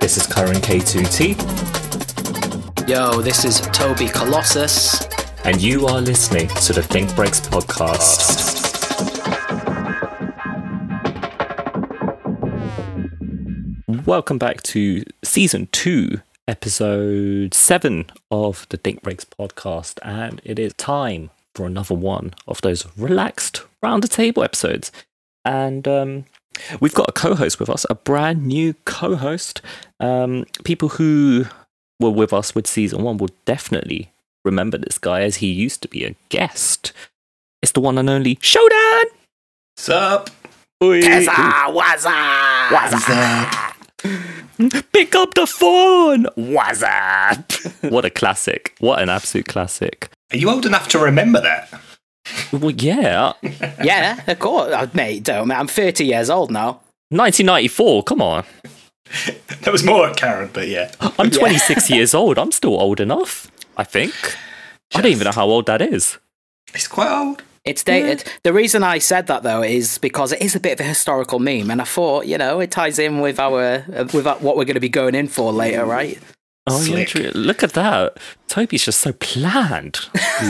This is Curran K2T, Yo, this is Toby Colossus. and you are listening to the Think Breaks podcast. Welcome back to season two, episode seven of the Think Breaks podcast, and it is time for another one of those relaxed round the table episodes. And um, we've got a co-host with us, a brand new co-host. Um, people who were with us with season one will definitely remember this guy as he used to be a guest. It's the one and only Shodan. Sup? Oi. what's up? Pick up the phone. What's up? what a classic! What an absolute classic. Are you old enough to remember that? Well, yeah, Yeah, of course. Uh, mate, don't. mate, I'm 30 years old now. 1994. Come on, that was more at Karen, but yeah. I'm 26 years old. I'm still old enough. I think. I don't even know how old that is. It's quite old. It's dated. The reason I said that though is because it is a bit of a historical meme, and I thought, you know, it ties in with our uh, with our- what we're going to be going in for later, right? Oh, yeah, Slick. look at that. Toby's just so planned.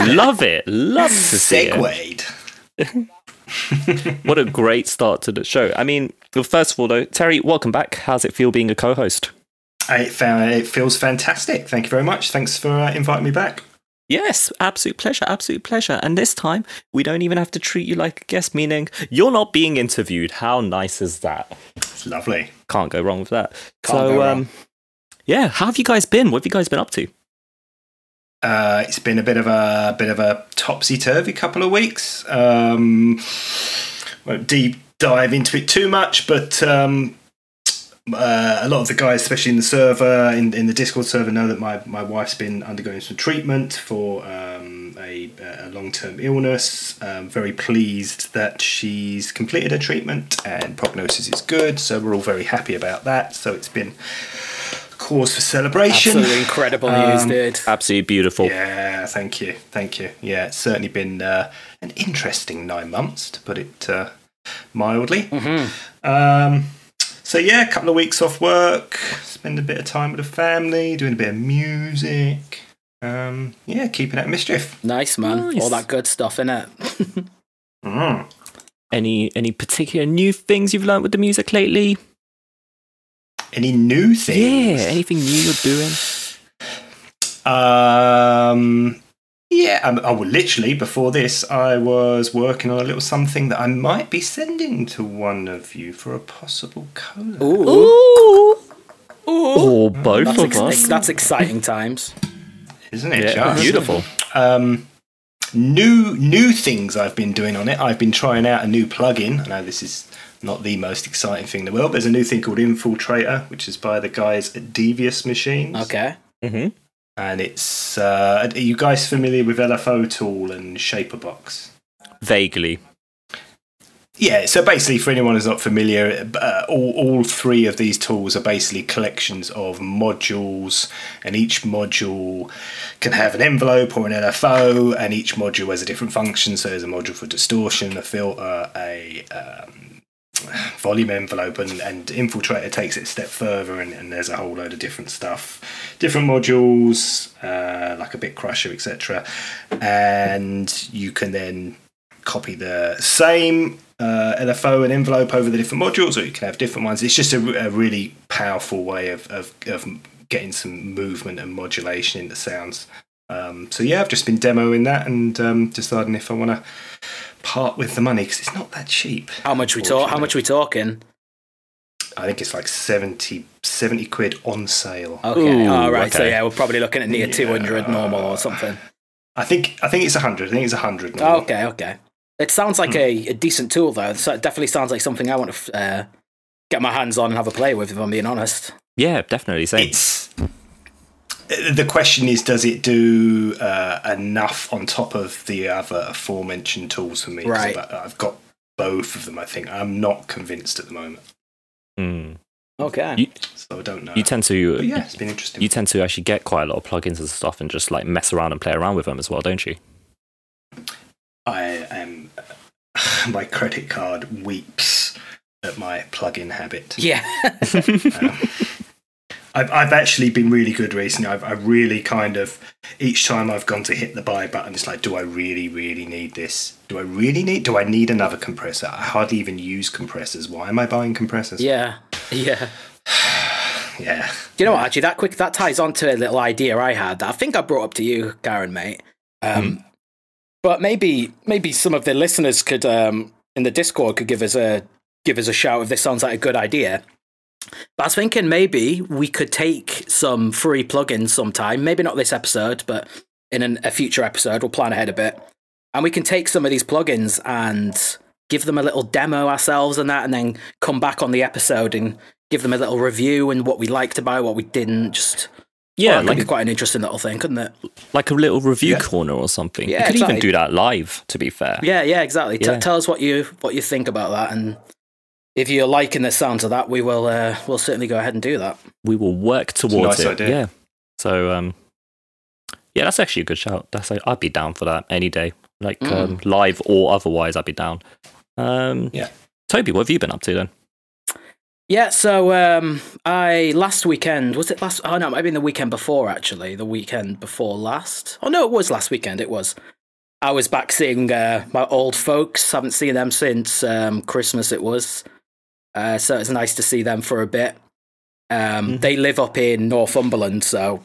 Love it. Love to see it. Segwayed. What a great start to the show. I mean, well, first of all, though, Terry, welcome back. How's it feel being a co-host? I it feels fantastic. Thank you very much. Thanks for uh, inviting me back. Yes, absolute pleasure, absolute pleasure. And this time, we don't even have to treat you like a guest, meaning you're not being interviewed. How nice is that? It's lovely. Can't go wrong with that. Can't so, um, yeah, how have you guys been? What have you guys been up to? Uh, it's been a bit of a bit of a topsy turvy couple of weeks. Um, won't deep dive into it too much, but um, uh, a lot of the guys, especially in the server, in, in the Discord server, know that my, my wife's been undergoing some treatment for um, a, a long term illness. Um, very pleased that she's completed her treatment and prognosis is good, so we're all very happy about that. So it's been cause for celebration. Absolutely incredible news, Um, dude. Absolutely beautiful. Yeah, thank you, thank you. Yeah, it's certainly been uh, an interesting nine months, to put it uh, mildly. Mm-hmm. Um, so yeah, a couple of weeks off work, spend a bit of time with the family, doing a bit of music. Um, yeah, keeping at mischief. Nice man, Nice. all that good stuff in it. Mm. Any any particular new things you've learned with the music lately? Any new things? Yeah, anything new you're doing? Um, yeah, um, oh, well, literally before this, I was working on a little something that I might be sending to one of you for a possible collab. Ooh, ooh! Or both that's, of ex- us. that's exciting times. Isn't it? Yeah, just? beautiful. Um, new new things I've been doing on it. I've been trying out a new plugin. I know this is not the most exciting thing in the world. But there's a new thing called Infiltrator, which is by the guys at Devious Machines. Okay. hmm And it's uh, are you guys familiar with LFO Tool and Shaperbox? Vaguely. Yeah, so basically, for anyone who's not familiar, uh, all, all three of these tools are basically collections of modules, and each module can have an envelope or an LFO, and each module has a different function. So there's a module for distortion, a filter, a um, volume envelope, and, and Infiltrator takes it a step further, and, and there's a whole load of different stuff, different modules, uh, like a bit crusher, etc. And you can then copy the same uh, LFO and envelope over the different modules, or you can have different ones. It's just a, a really powerful way of, of, of getting some movement and modulation into sounds. Um, so yeah, I've just been demoing that and um, deciding if I want to part with the money because it's not that cheap. How much we talk? How much we talking? I think it's like 70, 70 quid on sale. Okay. Ooh, All right. So okay. yeah, we're probably looking at near Yeah. two hundred normal or something. I think I think it's a hundred. I think it's a hundred. Okay. Okay. It sounds Hmm. like a, a decent tool though. So it definitely sounds like something I want to uh, get my hands on and have a play with. If I'm being honest. Yeah, definitely. Same. It's the question is, does it do uh, enough on top of the other aforementioned tools for me? Right. I've, I've got both of them. I think I'm not convinced at the moment, Mm. Okay. You, so I don't know. you tend to but yeah, it's been interesting. you tend to actually get quite a lot of plugins and stuff and just like mess around and play around with them as well, don't you? I am. My credit card weeps at my plug-in habit. Yeah. I've, I've actually been really good recently. I've, I really kind of each time I've gone to hit the buy button, it's like, do I really, really need this? Do I really need? Do I need another compressor? I hardly even use compressors. Why am I buying compressors? yeah. Yeah. yeah. You know what? Actually, that quick that ties on to a little idea I had. That I think I brought up to you, Karen, mate. Um, But maybe maybe some of the listeners could um, in the Discord could give us a give us a shout if this sounds like a good idea. But I was thinking maybe we could take some free plugins sometime. Maybe not this episode, but in an, a future episode, we'll plan ahead a bit, and we can take some of these plugins and give them a little demo ourselves and that, and then come back on the episode and give them a little review and what we liked about it, what we didn't. Just Yeah, well, that could like be quite an interesting little thing, couldn't it? like a little review Yeah. corner or something. Yeah, you could even do that live. To be fair, Yeah, yeah, exactly. T- tell us what you what you think about that, and if you're liking the sounds of that, we will uh, we'll certainly go ahead and do that. we will work towards nice it. idea. Yeah. So um, yeah, that's actually a good shout. That's like, I'd be down for that any day, like Mm. um, live or otherwise. I'd be down. Um, Yeah. Toby, what have you been up to then? Yeah, so um, I last weekend was it last? Oh no, it might have been the weekend before actually. The weekend before last. Oh no, it was last weekend. It was. I was back seeing uh, my old folks. Haven't seen them since um, Christmas. It was. Uh, so it's nice to see them for a bit. Um, Mhm. They live up in Northumberland, so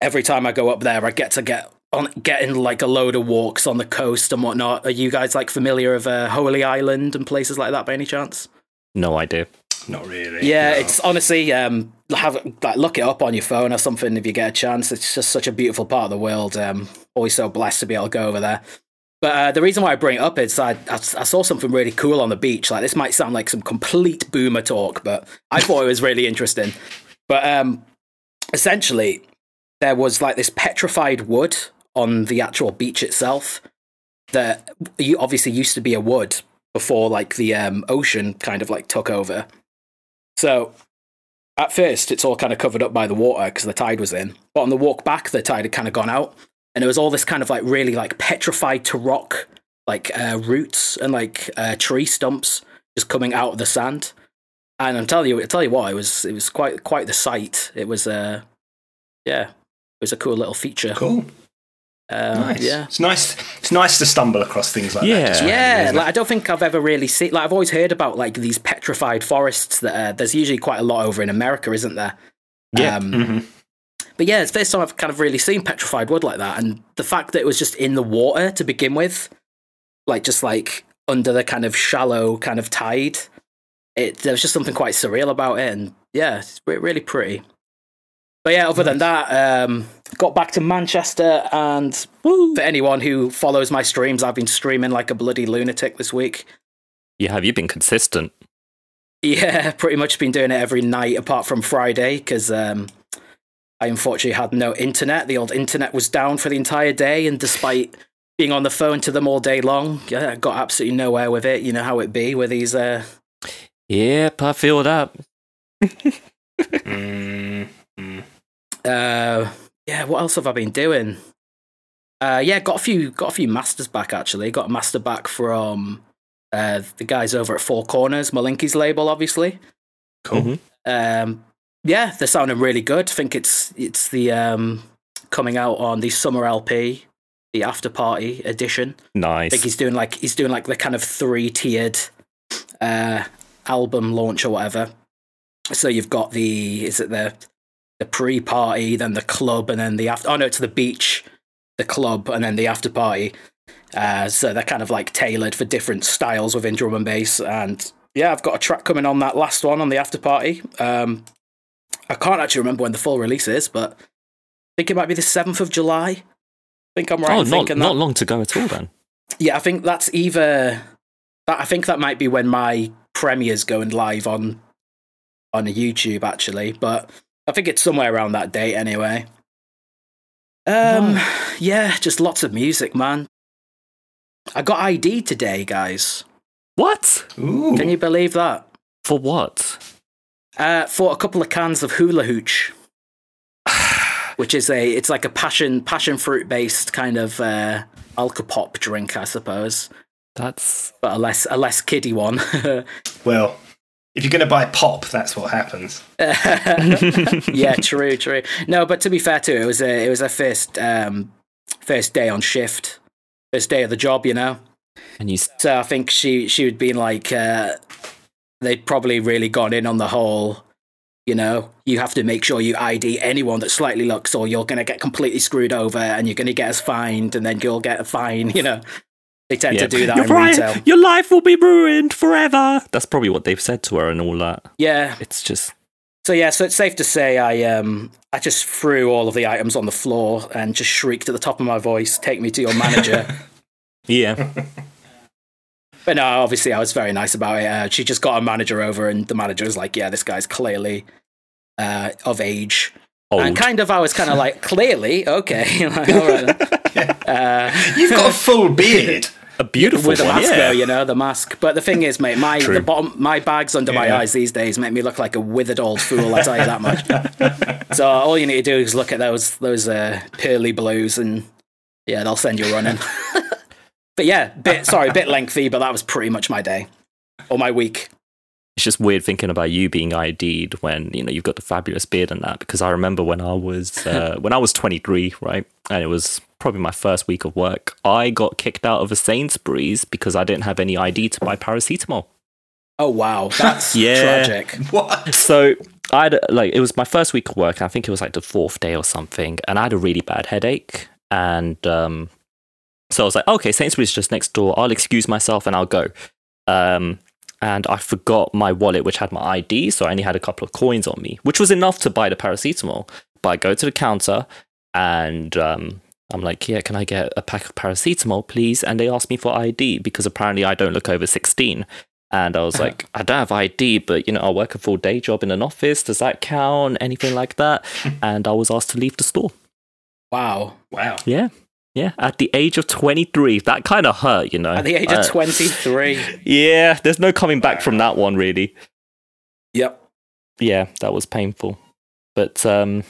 every time I go up there, I get to get on get in like a load of walks on the coast and whatnot. Are you guys like familiar of uh, Holy Island and places like that by any chance? No idea. Not really. Yeah, no. it's honestly um, have like look it up on your phone or something if you get a chance. It's just such a beautiful part of the world. Um, always so blessed to be able to go over there. But uh, the reason why I bring it up is I, I I saw something really cool on the beach. Like this might sound like some complete boomer talk, but I thought it was really interesting. But um, essentially, there was like this petrified wood on the actual beach itself that obviously used to be a wood before like the um, ocean kind of like took over. So at first, it's all kind of covered up by the water because the tide was in. But on the walk back, the tide had kind of gone out, and it was all this kind of like really like petrified to rock, like uh, roots and like uh, tree stumps just coming out of the sand. And I'm telling you, I tell you what, it was it was quite quite the sight. It was uh, yeah, it was a cool little feature. cool. Uh, Nice. Yeah. It's nice. It's nice to stumble across things like Yeah. that. just randomly, Yeah, like? I don't think I've ever really seen. Like I've always heard about like these petrified forests. That uh, there's usually quite a lot over in America, isn't there? Yeah. Um, Mhm. But yeah, it's the first time I've kind of really seen petrified wood like that, and the fact that it was just in the water to begin with, like just like under the kind of shallow kind of tide, it there was just something quite surreal about it, and yeah, it's really pretty. But yeah, other than that, um, got back to Manchester, and for anyone who follows my streams, I've been streaming like a bloody lunatic this week. Yeah, have you been consistent? Yeah, pretty much been doing it every night apart from Friday because um, I unfortunately had no internet. The old internet was down for the entire day, and despite being on the phone to them all day long, yeah, I got absolutely nowhere with it. You know how it be with these. Uh, Yep, I feel that. Mm, mm. uh, yeah, what else have I been doing? Uh, yeah, got a few got a few masters back actually. Got a master back from uh, the guys over at Four Corners, Malinky's label, obviously. Cool. Mhm. Um, yeah, they're sounding really good. I think it's it's the um, coming out on the summer LP, the after party edition. Nice. I think he's doing like he's doing like the kind of three tiered uh, album launch or whatever. So you've got the is it the the pre party, then the club, and then the after. Oh no, it's the beach, the club, and then the after party. Uh, so they're kind of like tailored for different styles within drum and bass. And yeah, I've got a track coming on that last one on the after party. Um, I can't actually remember when the full release is, but I think it might be the seventh of July. I think I'm right oh, in not, thinking that. not long to go at all then. Yeah, I think that's either that. I think that might be when my premiere's going live on on YouTube actually, but I think it's somewhere around that date anyway. Um, yeah, just lots of music, man. I got ID today, guys. What? Ooh. Can you believe that? For what? Uh, for a couple of cans of hula hooch, which is a it's like a passion passion fruit based kind of uh, alcopop drink, I suppose, That's but a less a less kiddie one. Well, if you're going to buy pop, that's what happens. yeah, true, true. No, but to be fair too, it, it was a it was a first um, first day on shift, first day of the job, you know. and you. So I think she she would been like uh, they'd probably really gone in on the whole. You know, you have to make sure you ID anyone that slightly looks, or you're going to get completely screwed over, and you're going to get us fined, and then you'll get a fine. You know, they tend to do that You're in retail. Your life will be ruined forever. That's probably what they've said to her and all that. Yeah. It's just So yeah, so it's safe to say I um I just threw all of the items on the floor and just shrieked at the top of my voice, "Take me to your manager." yeah. But no, obviously I was very nice about it. Uh, she just got a manager over, and the manager was like, "Yeah, this guy's clearly uh, of age." Old. And kind of, I was kind of like, "Clearly, okay." Like, all right then. uh, You've got a full beard. a beautiful with the one. mask, yeah. though, you know the mask. But the thing is, mate, my True. the bottom, my bags under my eyes these days make me look like a withered old fool. I tell you that much. so all you need to do is look at those those uh, pearly blues, and yeah, they'll send you running. But yeah, bit sorry, bit lengthy, but that was pretty much my day or my week. it's just weird thinking about you being ID'd when you know you've got the fabulous beard and that. Because I remember when I was uh, when I was 23, right, and it was probably my first week of work. I got kicked out of a Sainsbury's because I didn't have any ID to buy paracetamol. Oh wow, that's Yeah. tragic. What? So I had like it was my first week of work. I think it was like the fourth day or something, and I had a really bad headache. And um, so I was like, okay, Sainsbury's just next door. I'll excuse myself and I'll go. Um, and I forgot my wallet, which had my ID, so I only had a couple of coins on me, which was enough to buy the paracetamol. But I go to the counter and um, I'm like, yeah, can I get a pack of paracetamol, please? And they asked me for ID because apparently I don't look over 16. And I was like, I don't have ID, but you know, I work a full day job in an office. Does that count? Anything like that? and I was asked to leave the store. Wow, Wow. Yeah. Yeah. At the age of 23. That kind of hurt, you know. at the age of Uh, twenty three. Yeah. There's no coming back from that one, really. Yep. Yeah. That was painful. But um,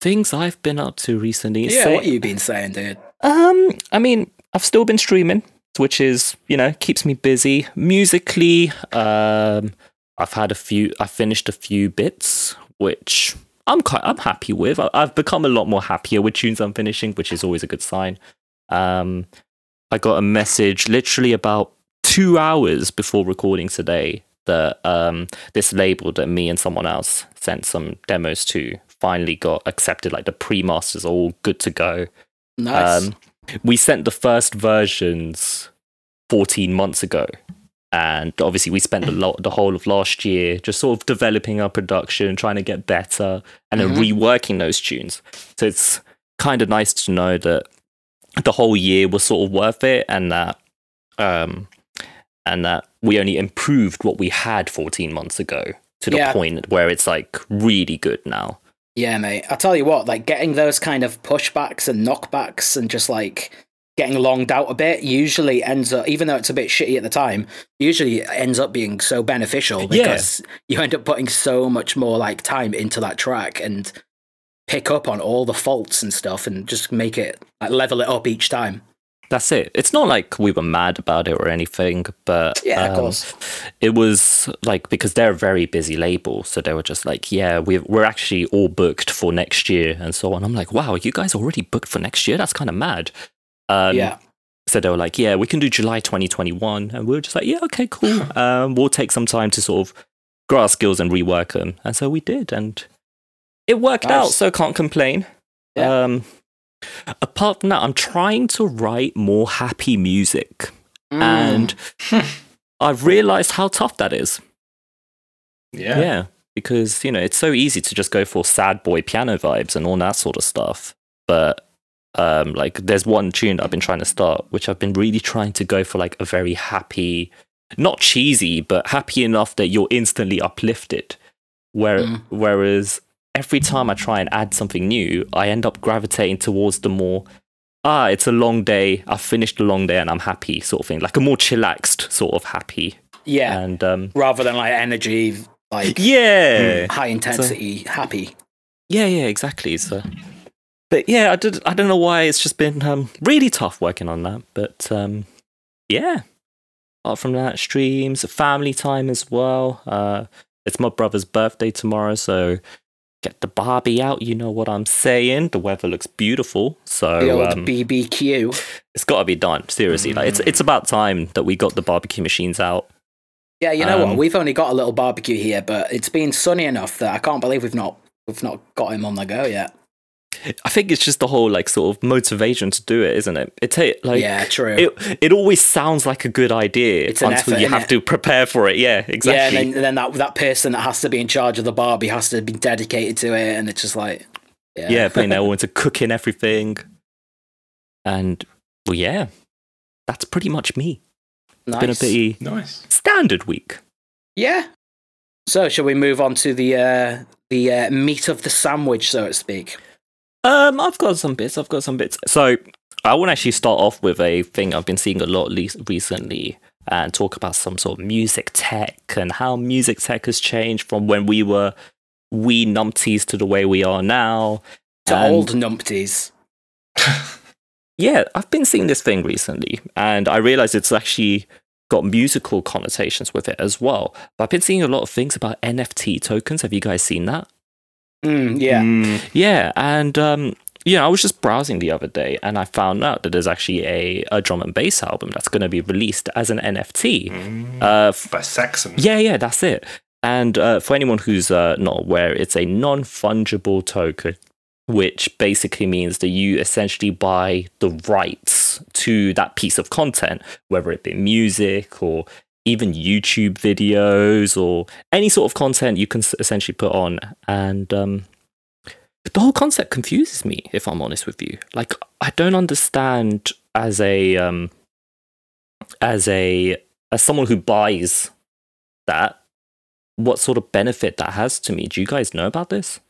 things I've been up to recently. Yeah, so- what you been saying, dude? Um, I mean, I've still been streaming, which is you know keeps me busy. Musically, um, I've had a few. I finished a few bits, which I'm quite. I'm happy with. I, I've become a lot more happier with tunes I'm finishing, which is always a good sign. Um, I got a message literally about two hours before recording today that um, this label that me and someone else sent some demos to finally got accepted. Like the pre-masters are all good to go. Nice. Um, we sent the first versions 14 months ago. And obviously, we spent the, lo- the whole of last year just sort of developing our production, trying to get better, and then Mhm. reworking those tunes. So it's kind of nice to know that the whole year was sort of worth it, and that um, and that we only improved what we had 14 months ago to the Yeah. point where it's like really good now. Yeah, mate. I tell you what, like getting those kind of pushbacks and knockbacks and just like getting longed out a bit usually ends up, even though it's a bit shitty at the time, usually ends up being so beneficial Yeah. because you end up putting so much more like time into that track and pick up on all the faults and stuff and just make it like level it up each time. That's it. It's not like we were mad about it or anything, but Yeah, of um, course. it was like because they're a very busy label, so they were just like, "Yeah, we're we're actually all booked for next year," and so on. I'm like, "Wow, you guys already booked for next year? That's kind of mad." Um, yeah. So they were like, "Yeah, we can do July 2021," and we were just like, "Yeah, okay, cool. Um, we'll take some time to sort of grow our skills and rework them," and so we did, and it worked out. So can't complain. Yeah. Um, apart from that, I'm trying to write more happy music, Mm. and I've realized how tough that is. Yeah. Yeah. Because, you know, it's so easy to just go for sad boy piano vibes and all that sort of stuff. But um like there's one tune I've been trying to start, which I've been really trying to go for like a very happy not cheesy, but happy enough that you're instantly uplifted. Where Mm. whereas every time I try and add something new, I end up gravitating towards the more ah, it's a long day, I've finished a long day and I'm happy sort of thing. Like a more chillaxed sort of happy. yeah. And um Rather than like energy, like yeah. high intensity, happy. Yeah, yeah, exactly. So, but yeah, I did. I don't know why it's just been um, really tough working on that. But um, yeah, apart from that, streams, family time as well. Uh, it's my brother's birthday tomorrow, so get the Barbie out. You know what I'm saying? The weather looks beautiful, so The old um, BBQ. it's got to be done. Seriously, like it's it's about time that we got the barbecue machines out. Yeah, you know Um, what? We've only got a little barbecue here, but it's been sunny enough that I can't believe we've not we've not got him on the go yet. I think it's just the whole like sort of motivation to do it, isn't it? It ta- like yeah, true. it it always sounds like a good idea It's until effort, you have innit? to prepare for it. Yeah, exactly. Yeah, and then, and then that that person that has to be in charge of the Barbie has to be dedicated to it, and it's just like, yeah, yeah, putting their all into cooking everything. And well, yeah, that's pretty much me. It's been a Nice. pretty Nice. standard week. yeah. So, shall we move on to the uh, the uh, meat of the sandwich, so to speak? Um, I've got some bits. I've got some bits. So I want to actually start off with a thing I've been seeing a lot le- recently, and talk about some sort of music tech and how music tech has changed from when we were wee numpties to the way we are now. To And- old numpties. Yeah, I've been seeing this thing recently, and I realize it's actually got musical connotations with it as well. But I've been seeing a lot of things about NFT tokens. Have you guys seen that? Mm, yeah. Mm, Yeah, and um, yeah, I was just browsing the other day, and I found out that there's actually a, a drum and bass album that's going to be released as an NFT. mm. Uh, f- By Saxon. yeah, yeah, that's it. And uh, for anyone who's uh, not aware, it's a non fungible token, which basically means that you essentially buy the rights to that piece of content, whether it be music or even YouTube videos or any sort of content you can essentially put on. And um, the whole concept confuses me, if I'm honest with you. Like, I don't understand as a um, as a as someone who buys that what sort of benefit that has to me. Do you guys know about this?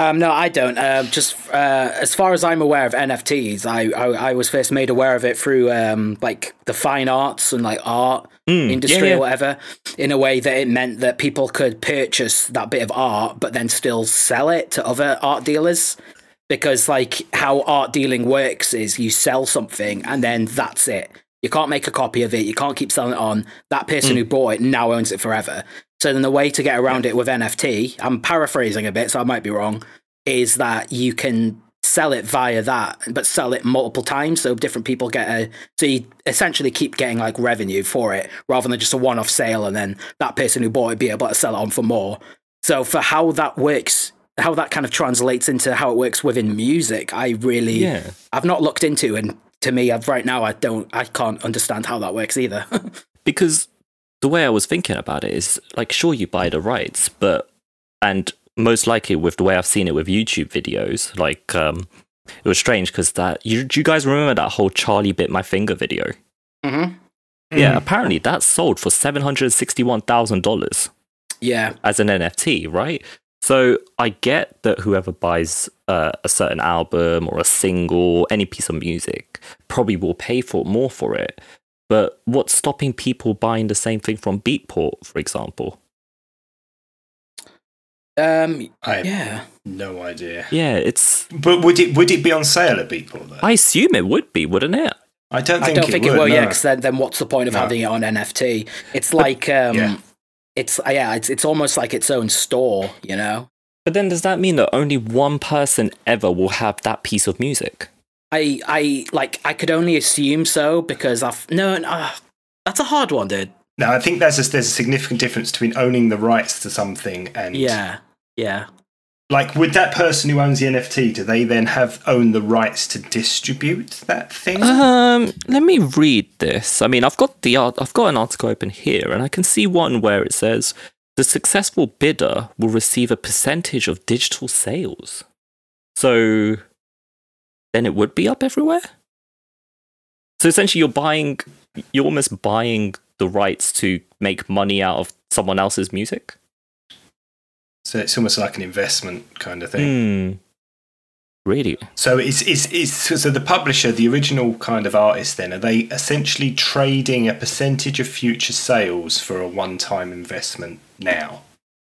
Um, no, I don't. Um, just uh, as far as I'm aware of NFTs, I, I I was first made aware of it through um, like the fine arts and like art Mm, industry yeah, or whatever. In a way that it meant that people could purchase that bit of art, but then still sell it to other art dealers. Because like how art dealing works is you sell something and then that's it. You can't make a copy of it. You can't keep selling it on. That person who bought it now owns it forever. So then the way to get around it with NFT, I'm paraphrasing a bit, so I might be wrong, is that you can sell it via that, but sell it multiple times, so different people get a. So you essentially keep getting like revenue for it, rather than just a one-off sale, and then that person who bought it be able to sell it on for more. So for how that works, how that kind of translates into how it works within music, I really, Yeah. I've not looked into, and to me, I've, right now, I don't, I can't understand how that works either. Because the way I was thinking about it is like, sure, you buy the rights, but, and most likely with the way I've seen it with YouTube videos, like, um, it was strange because that, you, do you guys remember that whole Charlie bit my finger video? hmm Yeah, apparently that sold for $761,000 Yeah, as an NFT, right? So I get that whoever buys uh, a certain album or a single, any piece of music, probably will pay for more for it. But what's stopping people buying the same thing from Beatport, for example? um, I have yeah. no idea. Yeah, it's. But would it would it be on sale at Beatport though? I assume it would be, wouldn't it? I don't I think don't it think would. it will, yeah. Because then, then what's the point of No. having it on NFT? It's like, um, yeah. it's uh, yeah, it's it's almost like its own store, you know. But then does that mean that only one person ever will have that piece of music? I I like I could only assume so because I've no, no uh, that's a hard one, dude. No, I think there's a, there's a significant difference between owning the rights to something and Yeah, yeah. Like, would that person who owns the NFT do they then have own the rights to distribute that thing? Um, let me read this. I mean, I've got the art. I've got an article open here, and I can see one where it says the successful bidder will receive a percentage of digital sales. So then it would be up everywhere. So essentially, you're buying, you're almost buying the rights to make money out of someone else's music. so it's almost like an investment kind of thing. Hmm. Really? So it's, it's it's so the publisher, the original kind of artist. Then are they essentially trading a percentage of future sales for a one-time investment now?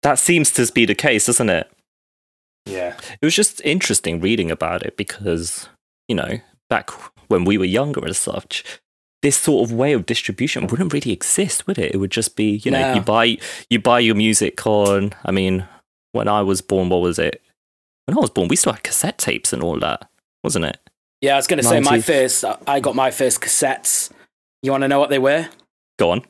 That seems to be the case, doesn't it? Yeah. It was just interesting reading about it because, you know, back when we were younger and such, this sort of way of distribution wouldn't really exist, would it? It would just be, you know, No. you buy you buy your music on I mean, when I was born, what was it? When I was born, we still had cassette tapes and all that, wasn't it? Yeah, I was going to say my first. I got my first cassettes. You want to know what they were? Go on.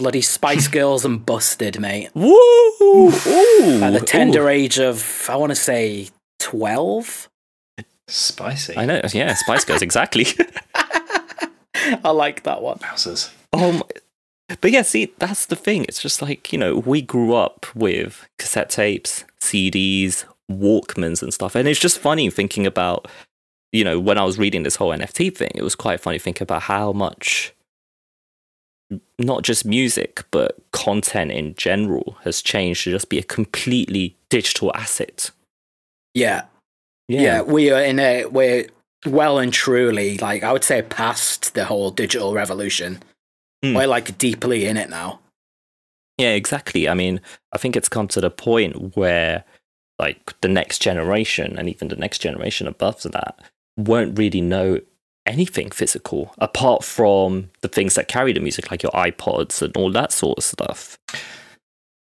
Bloody Spice Girls and Busted, mate. Woo! Ooh! At the tender Ooh. age of, I want to say, twelve. Spicy. I know, yeah, Spice Girls, exactly. I like that one. Wowzers. Um, but yeah, see, that's the thing. It's just like you know, we grew up with cassette tapes, CDs, Walkmans, and stuff, and it's just funny thinking about, you know, when I was reading this whole NFT thing, it was quite funny thinking about how much, not just music, but content in general has changed to just be a completely digital asset. Yeah, yeah, we are in a we're well and truly like I would say past the whole digital revolution. Hmm. We're like deeply in it now. Yeah, exactly. I mean, I think it's come to the point where, like, the next generation and even the next generation above that won't really know anything physical apart from the things that carry the music, like your iPods and all that sort of stuff.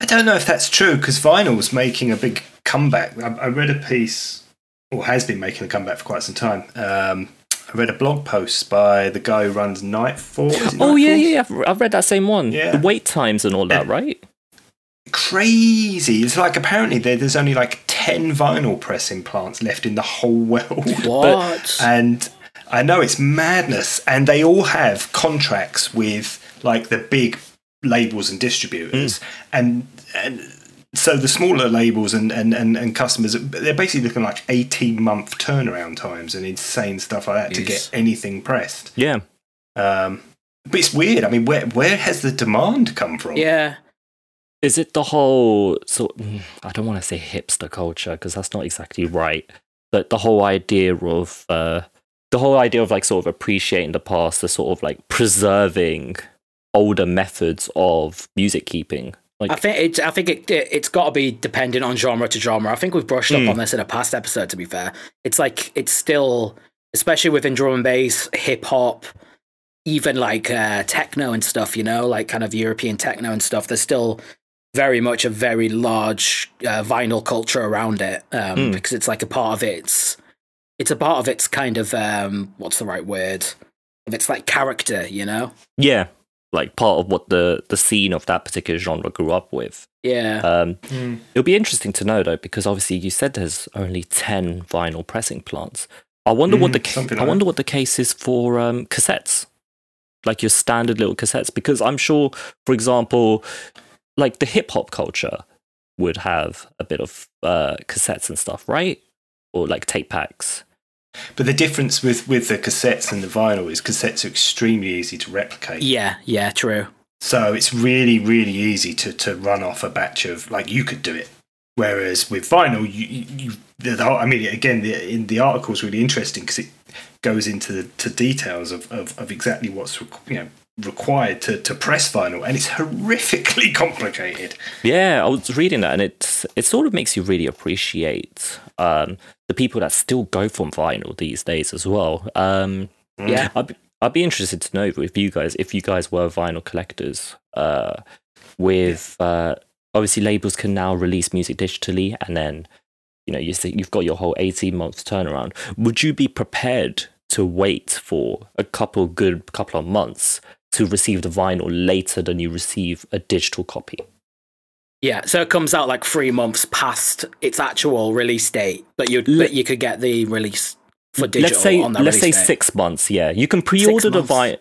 I don't know if that's true because vinyl's making a big comeback. I, I read a piece, or has been making a comeback for quite some time. Um, I read a blog post by the guy who runs Nightfall. is it Oh, yeah, Nightfall? yeah, yeah. I've- I've read that same one. Yeah. The wait times and all that, right? Crazy. It's like apparently there, there's only like 10 vinyl pressing plants left in the whole world. What? and I know it's madness. And they all have contracts with like the big labels and distributors. And, and so the smaller labels and, and, and, and customers, they're basically looking like 18 month turnaround times and insane stuff like that to get anything pressed. Yeah. Um, but it's weird. I mean, where where has the demand come from? yeah, Is it the whole sort? mm, I don't want to say hipster culture because that's not exactly right. But the whole idea of uh, the whole idea of like sort of appreciating the past, the sort of like preserving older methods of music keeping. Like, I think it. I think it. it it's got to be dependent on genre to genre. I think we've brushed Hmm. up on this in a past episode. To be fair, it's like it's still, especially within drum and bass, hip hop, even like uh, techno and stuff. You know, like kind of European techno and stuff. There's still very much a very large uh, vinyl culture around it um, Hmm. because it's like a part of its. It's a part of its kind of um, what's the right word? Of its like character, you know. yeah, like part of what the the scene of that particular genre grew up with. Yeah. Um, Mm. It'll be interesting to know though, because obviously you said there's only ten vinyl pressing plants. I wonder what Mm, the ca- something I like wonder what the case is for um, cassettes, like your standard little cassettes. Because I'm sure, for example, like the hip hop culture would have a bit of uh, cassettes and stuff, right? Or like tape packs. But the difference with, with the cassettes and the vinyl is cassettes are extremely easy to replicate. yeah. Yeah. True. So it's really, really easy to, to run off a batch of, like, you could do it. Whereas with vinyl, you, you, you the, the whole, I mean, again, the, in the article is really interesting because it goes into the to details of, of, of exactly what's you know required to, to press vinyl, and it's horrifically complicated. Yeah, I was reading that, and it it sort of makes you really appreciate um, the people that still go for vinyl these days as well. Um, Yeah. I'd be, I'd be interested to know if you guys, if you guys were vinyl collectors, uh, with uh, obviously labels can now release music digitally, and then you know you see, you've got your whole eighteen month turnaround. Would you be prepared to wait for a couple good couple of months to receive the vinyl later than you receive a digital copy? Yeah, so it comes out like three months past its actual release date, but you but you could get the release for digital let's say on that let's say date. six months. Yeah, you can pre-order the months. vi-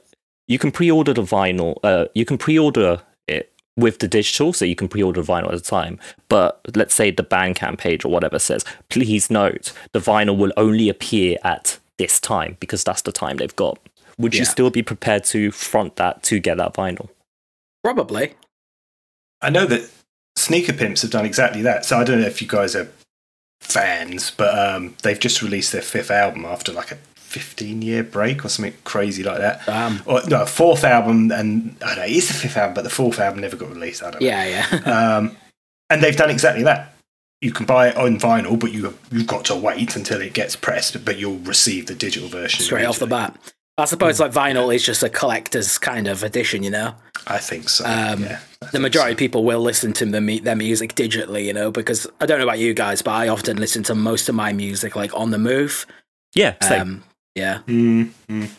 You can pre-order the vinyl. Uh, you can pre-order it with the digital, so you can pre-order the vinyl at a time. But let's say the Bandcamp page or whatever says, please note the vinyl will only appear at this time because that's the time they've got. Would you still be prepared to front that to get that vinyl? Probably. I know that Sneaker Pimps have done exactly that. So I don't know if you guys are fans, but um, they've just released their fifth album after like a 15 year break or something crazy like that. Um, Or no, fourth album, and I don't know, it's the fifth album, but the fourth album never got released. I don't know. yeah, yeah. Um, and they've done exactly that. you can buy it on vinyl, but you you've got to wait until it gets pressed, but you'll receive the digital version straight off the bat. I suppose like vinyl is just a collector's kind of edition, you know. I think so. Um, yeah, I The think majority so. of people will listen to the, mu- their music digitally, you know, because I don't know about you guys, but I often listen to most of my music like on the move. Yeah, same. Um, yeah, Mm, mm.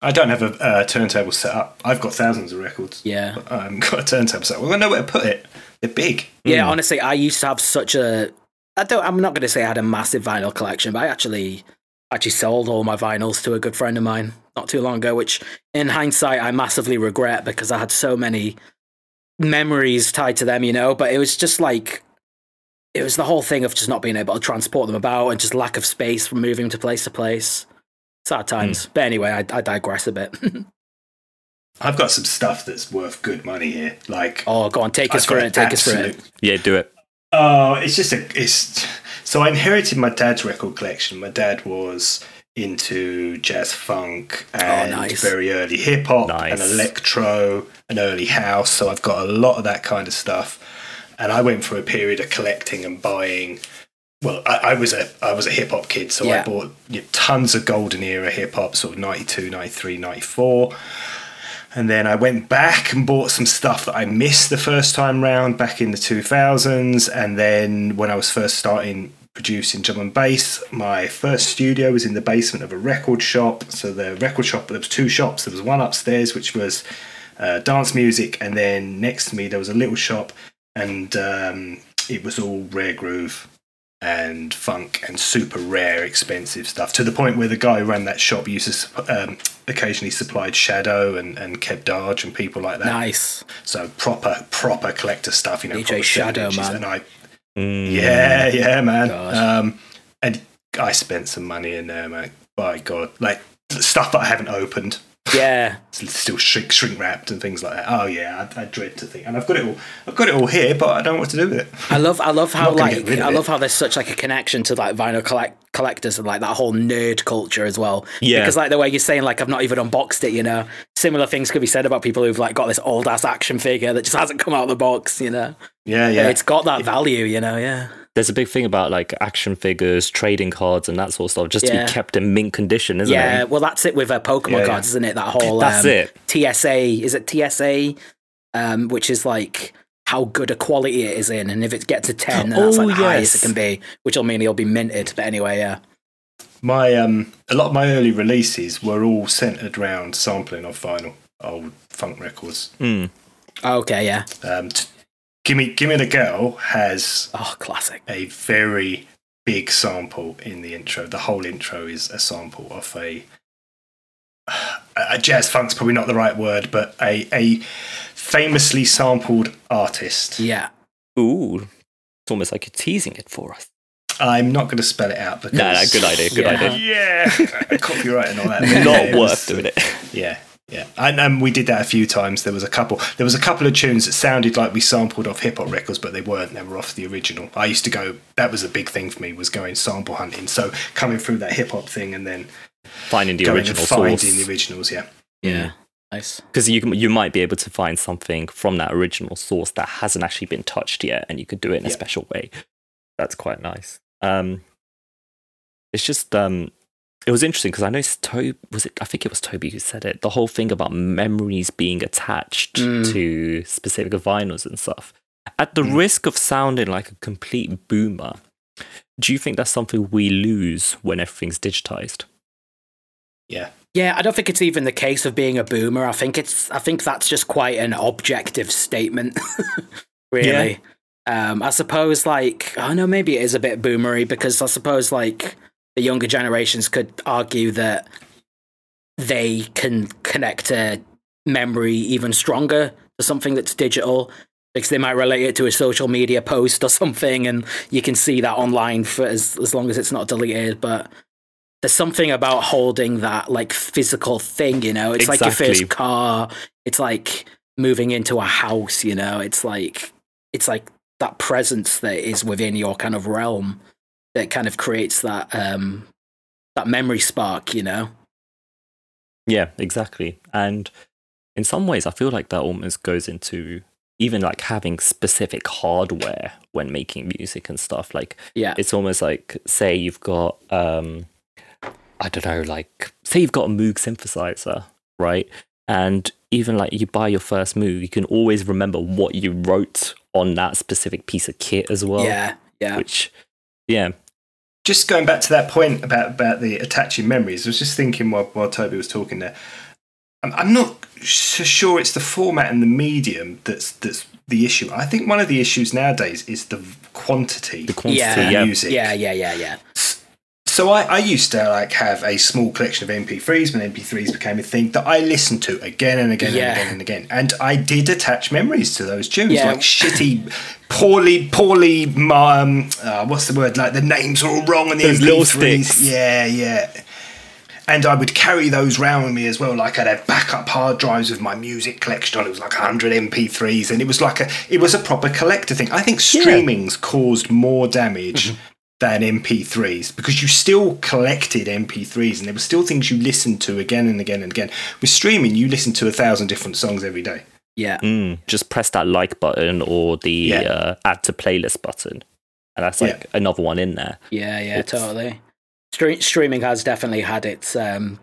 I don't have a uh, turntable set up. I've got thousands of records. yeah. but I haven't got a turntable set. up. Well, I know where to put it. They're big. Yeah, Mm. honestly, I used to have such a. I don't. I'm not going to say I had a massive vinyl collection, but I actually actually sold all my vinyls to a good friend of mine not too long ago, which in hindsight I massively regret because I had so many memories tied to them, you know. But it was just like it was the whole thing of just not being able to transport them about and just lack of space from moving to place to place. Sad times. Hmm. But anyway, I, I digress a bit. I've got some stuff that's worth good money here. Like, oh, go on, take us I've for it. Take us for it. Yeah, do it. Oh, it's just a. It's so I inherited my dad's record collection. My dad was into jazz funk oh, and nice. very early hip hop Nice. and electro and early house. So I've got a lot of that kind of stuff. And I went through a period of collecting and buying. Well, I, I was a I was a hip hop kid, so Yeah. I bought you know, tons of golden era hip hop, sort of 92, 93, 94. And then I went back and bought some stuff that I missed the first time round back in the 2000s. And then when I was first starting producing drum and bass, my first studio was in the basement of a record shop. So the record shop, there was two shops. There was one upstairs, which was uh, dance music. And then next to me, there was a little shop and um, it was all rare groove and funk and super rare, expensive stuff. To the point where the guy who ran that shop used to um, occasionally supplied Shadow and, and Keb Darge and people like that. Nice. So proper proper collector stuff, you know. DJ Shadow, man. And I, Mm. yeah, yeah, man. Um, and I spent some money in there, man. By God, like stuff that I haven't opened. Yeah. It's still shrink shrink wrapped and things like that. Oh yeah, I, I dread to think, and I've got it all. I've got it all here, but I don't know what to do with it. I love I love how like get rid of I it. love how there's such like a connection to like vinyl collect- collectors and like that whole nerd culture as well. Yeah. Because like the way you're saying like I've not even unboxed it, you know. Similar things could be said about people who've like got this old ass action figure that just hasn't come out of the box, you know. Yeah, Yeah. yeah. It's got that value, you know, yeah. There's a big thing about like action figures, trading cards, and that sort of stuff, just to be kept in mint condition, isn't Yeah, it? Yeah, well that's it with uh, Pokemon Yeah, yeah. cards, isn't it? That whole That's um, it. TSA is it TSA? Um, which is like how good a quality it is in, and if it gets a ten, then that's Oh, like the highest it can be, which will mean it'll be minted. But anyway, yeah. My um, a lot of my early releases were all centered around sampling of vinyl, old funk records. Mm. Okay, yeah. Um, t- Gimme Gimme the Girl has Oh, classic. a very big sample in the intro. The whole intro is a sample of a a jazz funk's probably not the right word, but a a famously sampled artist. Yeah. Ooh, it's almost like you're teasing it for us. I'm not going to spell it out because No, no, good idea, good Yeah. idea. Yeah, copyright and all that. Not It worth was- doing it. Yeah, yeah, and um, we did that a few times. There was a couple. There was a couple of tunes that sounded like we sampled off hip hop records, but they weren't. They were off the original. I used to go. That was a big thing for me. Was going sample hunting. So coming through that hip hop thing and then Finding the original finding source. the originals. Yeah, Yeah. Nice. Because you, you might be able to find something from that original source that hasn't actually been touched yet, and you could do it in a special way. That's quite nice. Um, it's just um, it was interesting because I know it's Toby was it I think it was Toby who said it. The whole thing about memories being attached Mm. to specific vinyls and stuff. At the Mm. risk of sounding like a complete boomer, do you think that's something we lose when everything's digitized? yeah. Yeah, I don't think it's even the case of being a boomer. I think it's I think that's just quite an objective statement. really. Um, I suppose like I know maybe it is a bit boomery because I suppose like the younger generations could argue that they can connect a memory even stronger to something that's digital because they might relate it to a social media post or something and you can see that online for as, as long as it's not deleted but there's something about holding that like physical thing you know? It's like your Exactly. first car. It's like moving into a house you know? It's like it's like that presence that is within your kind of realm that kind of creates that um that memory spark you know Yeah, exactly. And in some ways, I feel like that almost goes into even like having specific hardware when making music and stuff. Like Yeah. it's almost like say you've got um I don't know, like say you've got a Moog synthesizer, right? And even like you buy your first Moog, you can always remember what you wrote on that specific piece of kit as well. yeah. Yeah. Which yeah. Just going back to that point about about the attaching memories, I was just thinking while, while Toby was talking there. I'm, I'm not so sure it's the format and the medium that's that's the issue. I think one of the issues nowadays is the quantity. The quantity, Yeah. yeah. music. Yeah. Yeah. Yeah. Yeah. So I, I used to like have a small collection of MP3s when MP3s became a thing that I listened to again and again Yeah. and again and again, and I did attach memories to those tunes, Yeah. like shitty, poorly, poorly, um, uh, what's the word? Like the names are all wrong on the Those MP3s. little sticks. Yeah, yeah. And I would carry those round with me as well. Like I'd have backup hard drives with my music collection on. It was like 100 MP3s, and it was like a, it was a proper collector thing. I think streaming's caused more damage Mm-hmm. Than MP3s because you still collected MP3s, and there were still things you listened to again and again and again. With streaming, you listen to a thousand different songs every day. Yeah. Mm, just press that like button or the Yeah. uh, add to playlist button. And that's like another one in there. Yeah, yeah, It's- totally. Stre- streaming has definitely had its um,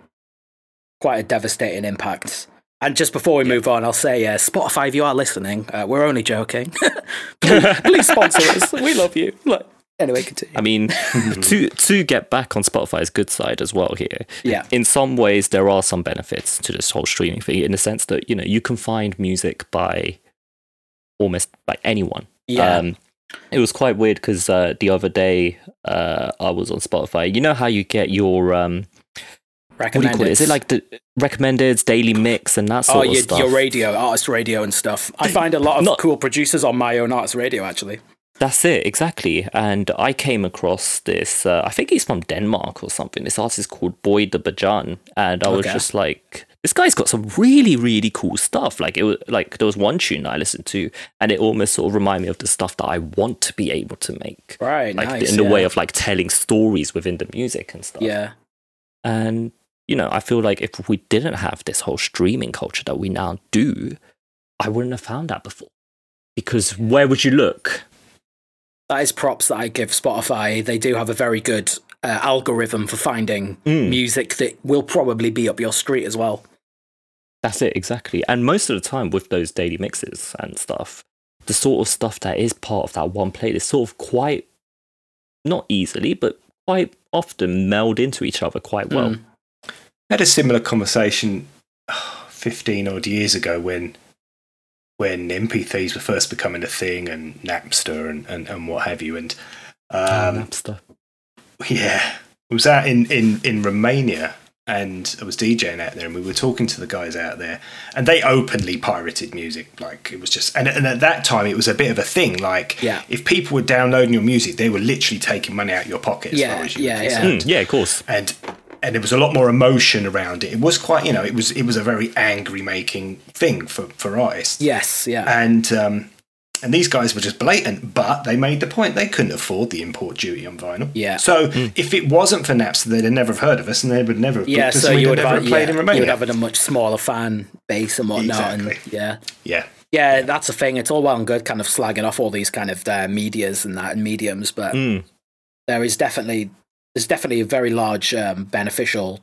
quite a devastating impact. And just before we move on, I'll say, uh, Spotify, if you are listening, uh, we're only joking. please, please sponsor us. We love you. Look, anyway, continue. I mean, to to get back on Spotify's good side as well here. Yeah. In some ways, there are some benefits to this whole streaming thing in the sense that you know you can find music by almost by anyone. Yeah. Um, it was quite weird because uh, the other day uh, I was on Spotify. You know how you get your um, what do you call it? Is it like the recommended daily mix and that sort Oh, of your, stuff? your radio, artist radio and stuff. I find a lot of Not- cool producers on my own artist radio, actually. That's it, exactly. And I came across this, uh, I think he's from Denmark or something. This artist called Boyd the Bajan. And I was just like, this guy's got some really, really cool stuff. Like, it was like, there was one tune I listened to, and it almost sort of reminded me of the stuff that I want to be able to make. Right, Like, nice. in the yeah. way of like telling stories within the music and stuff. Yeah. And, you know, I feel like if we didn't have this whole streaming culture that we now do, I wouldn't have found that before. Because where would you look? That is props that I give Spotify. They do have a very good uh, algorithm for finding Mm. music that will probably be up your street as well. That's it, exactly. And most of the time with those daily mixes and stuff, the sort of stuff that is part of that one playlist sort of quite, not easily, but quite often meld into each other quite well. Mm. I had a similar conversation 15 odd years ago when when MP3s were first becoming a thing and Napster and, and, and what have you. And Oh, um, Napster. yeah, I was out in, in, in Romania and I was DJing out there and we were talking to the guys out there and they openly pirated music. Like it was just, and, and at that time it was a bit of a thing. Like Yeah. if people were downloading your music, they were literally taking money out of your pocket as Yeah, far as you were yeah, yeah. Mm, yeah, of course. and and there was a lot more emotion around it. It was quite, you know, it was it was a very angry making thing for for artists. Yes, yeah. And um, and these guys were just blatant, but they made the point they couldn't afford the import duty on vinyl. Yeah. So if it wasn't for Napster, they'd have never have heard of us, and they would never have yeah, so you would, have have, played yeah, in you would have had a much smaller fan base and whatnot. And Exactly. yeah. yeah, Yeah, that's the thing. It's all well and good kind of slagging off all these kind of uh, medias and that and mediums, but Mm, there is definitely there's definitely a very large um, beneficial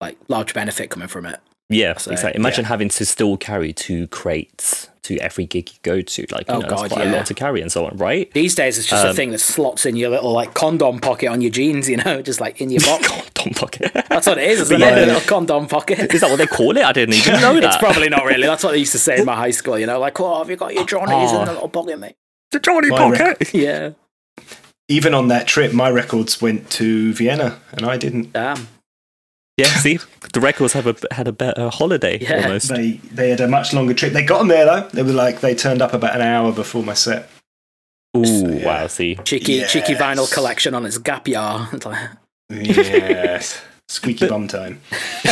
like large benefit coming from it. yeah, So, exactly. Imagine yeah. having to still carry two crates to every gig you go to. Like, you Oh, know, God, it's quite a lot to carry and so on, right? These days it's just a Um, thing that slots in your little like condom pocket on your jeans, you know, just like in your box. Condom pocket. That's what it is, isn't Yeah. it? A little condom pocket. Is that what they call it? I didn't even know that. It's probably not really. That's what they used to say in my high school, you know, like, oh, have you got your Johnnies Oh. in the little pocket, mate? the Johnny My pocket. Yeah. Even on that trip, my records went to Vienna, and I didn't. Damn. Yeah, see, the records have a had a better holiday Yeah. almost. They they had a much longer trip. They got them there though. They were like they turned up about an hour before my set. Ooh, yeah. wow! See, Cheeky cheeky vinyl collection on its gap year. Yes, squeaky bum time.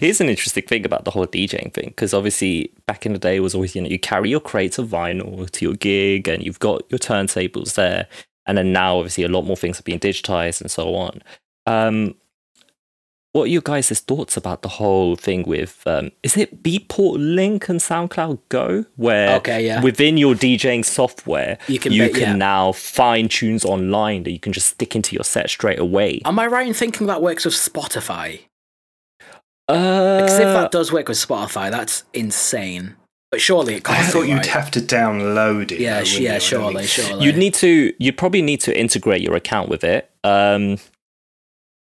here's an interesting thing about the whole DJing thing because obviously back in the day it was always you know you carry your crates of vinyl to your gig and you've got your turntables there, and then now obviously a lot more things are being digitized and so on. Um, what are your guys' thoughts about the whole thing with um, is it Beatport Link and SoundCloud Go, where Okay, yeah. within your DJing software You can you ma- can yeah. now find tunes online that you can just stick into your set straight away. Am I right in thinking that works with Spotify? Uh, Because if that does work with Spotify, that's insane. But surely it can't. I do, thought you'd right? have to download it. Yeah, though, yeah, surely, surely. You'd need to. You'd probably need to integrate your account with it. Um,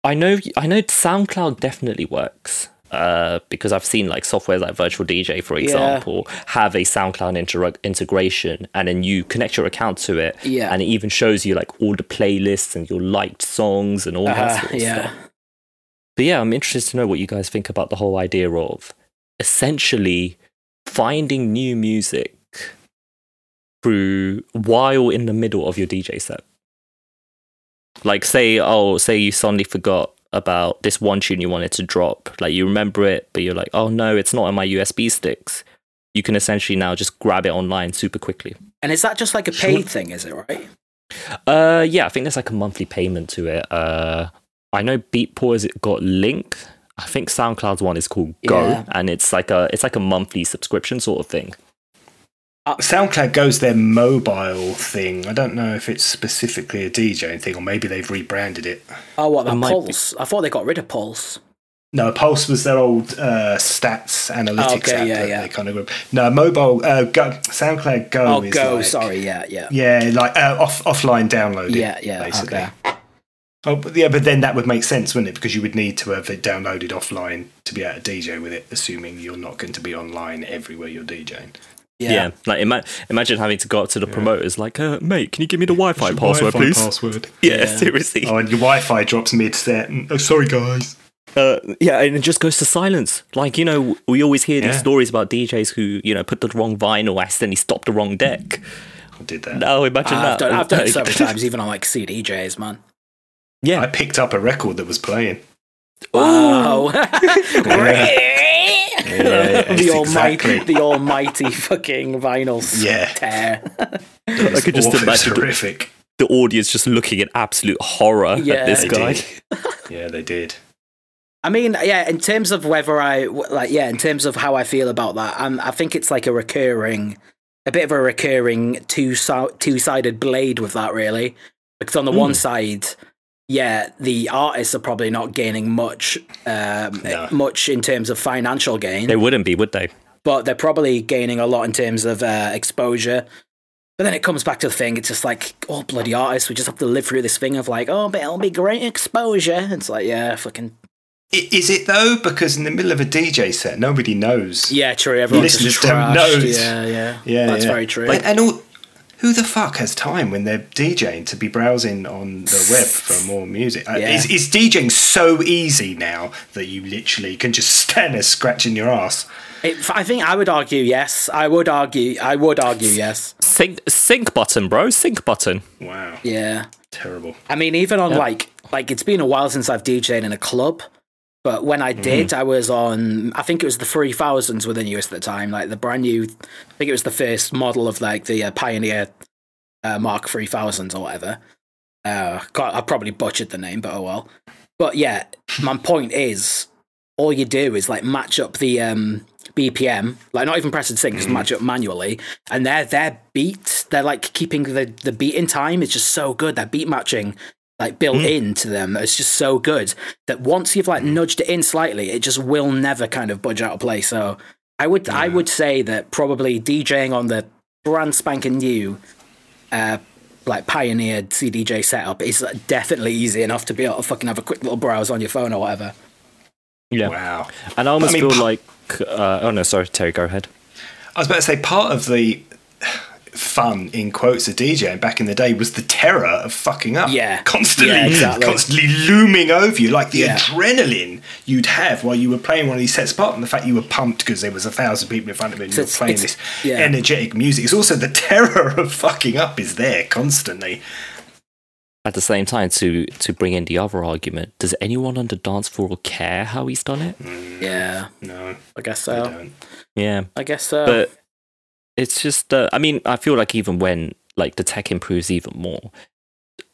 I know. I know SoundCloud definitely works. Uh, because I've seen like software like Virtual DJ, for example, have a SoundCloud inter- integration, and then you connect your account to it, Yeah. and it even shows you like all the playlists and your liked songs and all that Uh, sort of yeah. stuff. But yeah, I'm interested to know what you guys think about the whole idea of essentially finding new music through while in the middle of your DJ set. Like say, oh, say you suddenly forgot about this one tune you wanted to drop. Like you remember it, but you're like, oh no, it's not on my USB sticks. You can essentially now just grab it online super quickly. And is that just like a paid thing? Is it right? Uh, yeah, I think there's like a monthly payment to it. Uh, I know Beatport has got Link. I think SoundCloud's one is called Go, Yeah. and it's like a it's like a monthly subscription sort of thing. SoundCloud goes their mobile thing. I don't know if it's specifically a DJ thing, or maybe they've rebranded it. Oh, what the It might. Pulse? I thought they got rid of Pulse. No, Pulse was their old uh, stats analytics Okay, app. yeah, that yeah. They kind of group. no mobile. Uh, Go, SoundCloud Go. Oh, is Go. like- sorry, yeah, yeah, Yeah, like uh, off offline downloading. yeah, yeah. basically. Okay. Oh, but yeah, but then that would make sense, wouldn't it? Because you would need to have it downloaded offline to be able to DJ with it, assuming you're not going to be online everywhere you're DJing. Yeah, like ima- imagine having to go up to the promoters, like, uh, mate, can you give me the Wi-Fi password, please? Password. Yeah, Yeah. seriously. Oh, and your Wi-Fi drops mid-set. Oh, sorry, guys. Uh, yeah, and it just goes to silence. Like you know, we always hear these Yeah. stories about DJs who you know put the wrong vinyl, accidentally stopped the wrong deck. I did that. Now imagine I've that. done, I've done it Like- several times, even on like CDJs, man. Yeah, I picked up a record that was playing. Wow. Yeah, the almighty, the almighty fucking vinyl Yeah. tear. I could just Awful, it's imagine the, the audience just looking in absolute horror Yeah, at this They guy. did. Yeah, they did. I mean, yeah. In terms of whether I like, yeah. In terms of how I feel about that, um, I think it's like a recurring, a bit of a recurring two two sided blade with that, really. Because on the one side, yeah, the artists are probably not gaining much, um, No. much in terms of financial gain. They wouldn't be, would they? but they're probably gaining a lot in terms of uh, exposure. But then it comes back to the thing. It's just like, oh bloody artists, we just have to live through this thing of like, oh, but it'll be great exposure. It's like, yeah, fucking Is it though? Because in the middle of a DJ set, nobody knows. yeah, true. Everyone's listeners just don't know. Yeah, yeah, Yeah, That's yeah. very true. And, and all, who the fuck has time when they're DJing to be browsing on the web for more music? Uh, Yeah. Is, is DJing so easy now that you literally can just stand there scratching your ass? It, I think I would argue yes. I would argue. I would argue yes. Sync, sync button, bro. Sync button. Wow, Yeah. terrible. I mean, even on Yeah. like like it's been a while since I've DJed in a club, but when I did, I was on. I think it was the three thousands within US at the time, like the brand new. I think it was the first model of like the uh, Pioneer uh, Mark three thousands or whatever. Uh, God, I probably butchered the name, but oh well. But yeah, my point is, all you do is like match up the um, BPM, like not even press and sync, just match up manually, and their their beats, they're like keeping the the beat in time. It's just so good. That beat matching, like built into them, it's just so good that once you've like nudged it in slightly, it just will never kind of budge out of place. So I would I would say that probably DJing on the brand spanking new. Uh, like pioneered CDJ setup is definitely easy enough to be able to fucking have a quick little browse on your phone or whatever. Yeah. Wow. And I almost I mean, feel like. Uh, oh no, sorry, Terry, go ahead. I was about to say part of the fun in quotes of DJing back in the day was the terror of fucking up. Yeah. Constantly Yeah, exactly. constantly looming over you, like the Yeah. adrenaline you'd have while you were playing one of these sets apart and the fact you were pumped because there was a thousand people in front of you and So you were playing this yeah. energetic music. It's also the terror of fucking up is there constantly. At the same time, to to bring in the other argument, does anyone on the dance floor care how he's done it? Yeah, mm, No, I guess so. don't. Yeah. I guess so. but it's just uh, i mean i feel like even when like the tech improves even more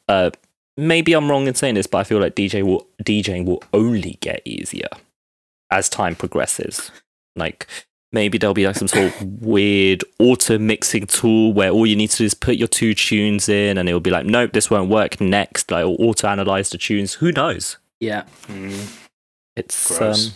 uh maybe I'm wrong in saying this, but I feel like DJ will DJing will only get easier as time progresses. Like maybe there'll be like some sort of weird auto mixing tool where all you need to do is put your two tunes in, and it'll be like, nope, this won't work. Next, like it'll auto analyze the tunes. Who knows? Yeah. It's Gross. um,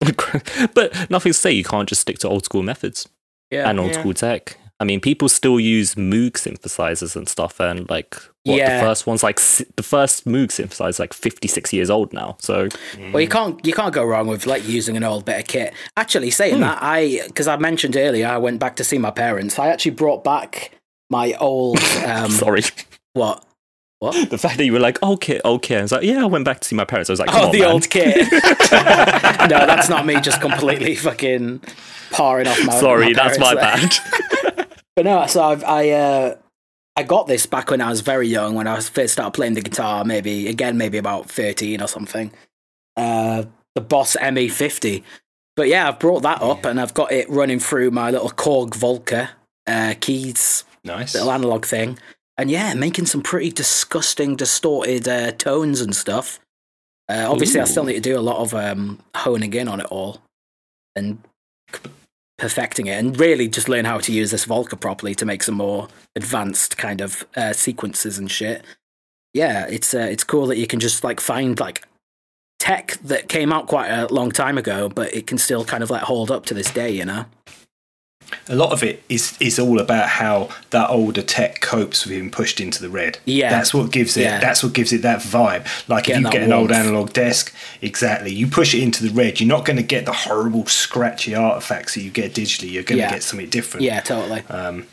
but nothing to say you can't just stick to old school methods Yeah. and old Yeah. school tech. I mean, people still use Moog synthesizers and stuff, and like what Yeah. the first one's like the first Moog synthesizer is like fifty six years old now. So Well, you can't you can't go wrong with like using an old bit of kit. Actually, saying that, I because I mentioned earlier, I went back to see my parents. I actually brought back my old um, sorry, what what the fact that you were like, okay, okay, I was like, yeah, I went back to see my parents. I was like, oh on, the man. old kid. no, that's not me. Just completely fucking paring off my. Sorry, my that's my there. bad. But no, so I've, I uh, I got this back when I was very young, when I was first started playing the guitar. Maybe again, maybe about thirteen or something. Uh, the Boss ME50. But yeah, I've brought that up and I've got it running through my little Korg Volca uh, keys Nice. little analog thing, and yeah, making some pretty disgusting, distorted uh, tones and stuff. Uh, obviously, I still need to do a lot of um, honing in on it all and perfecting it, and really just learn how to use this Volca properly to make some more advanced kind of uh, sequences and shit. Yeah, it's uh, it's cool that you can just like find like tech that came out quite a long time ago, but it can still kind of like hold up to this day, you know. A lot of it is is all about how that older tech copes with being pushed into the red. Yeah. that's what gives it. Yeah. That's what gives it that vibe. Like Getting if you get an old analog desk, exactly. You push it into the red, you're not going to get the horrible scratchy artifacts that you get digitally. You're going to Yeah. get something different. Yeah, totally. Um,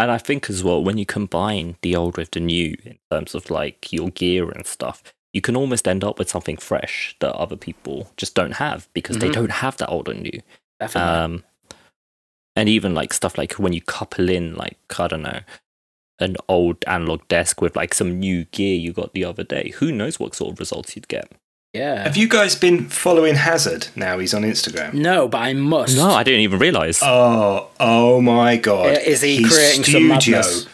And I think as well, when you combine the old with the new in terms of like your gear and stuff, you can almost end up with something fresh that other people just don't have because they Mhm. don't have that old and new. Definitely. Um, and even like stuff like when you couple in like I don't know an old analog desk with like some new gear you got the other day, who knows what sort of results you'd get? yeah. have you guys been following Hazard? Now he's on Instagram. No, but I must. No, I didn't even realize. Oh, oh my god! Is he His creating some madness?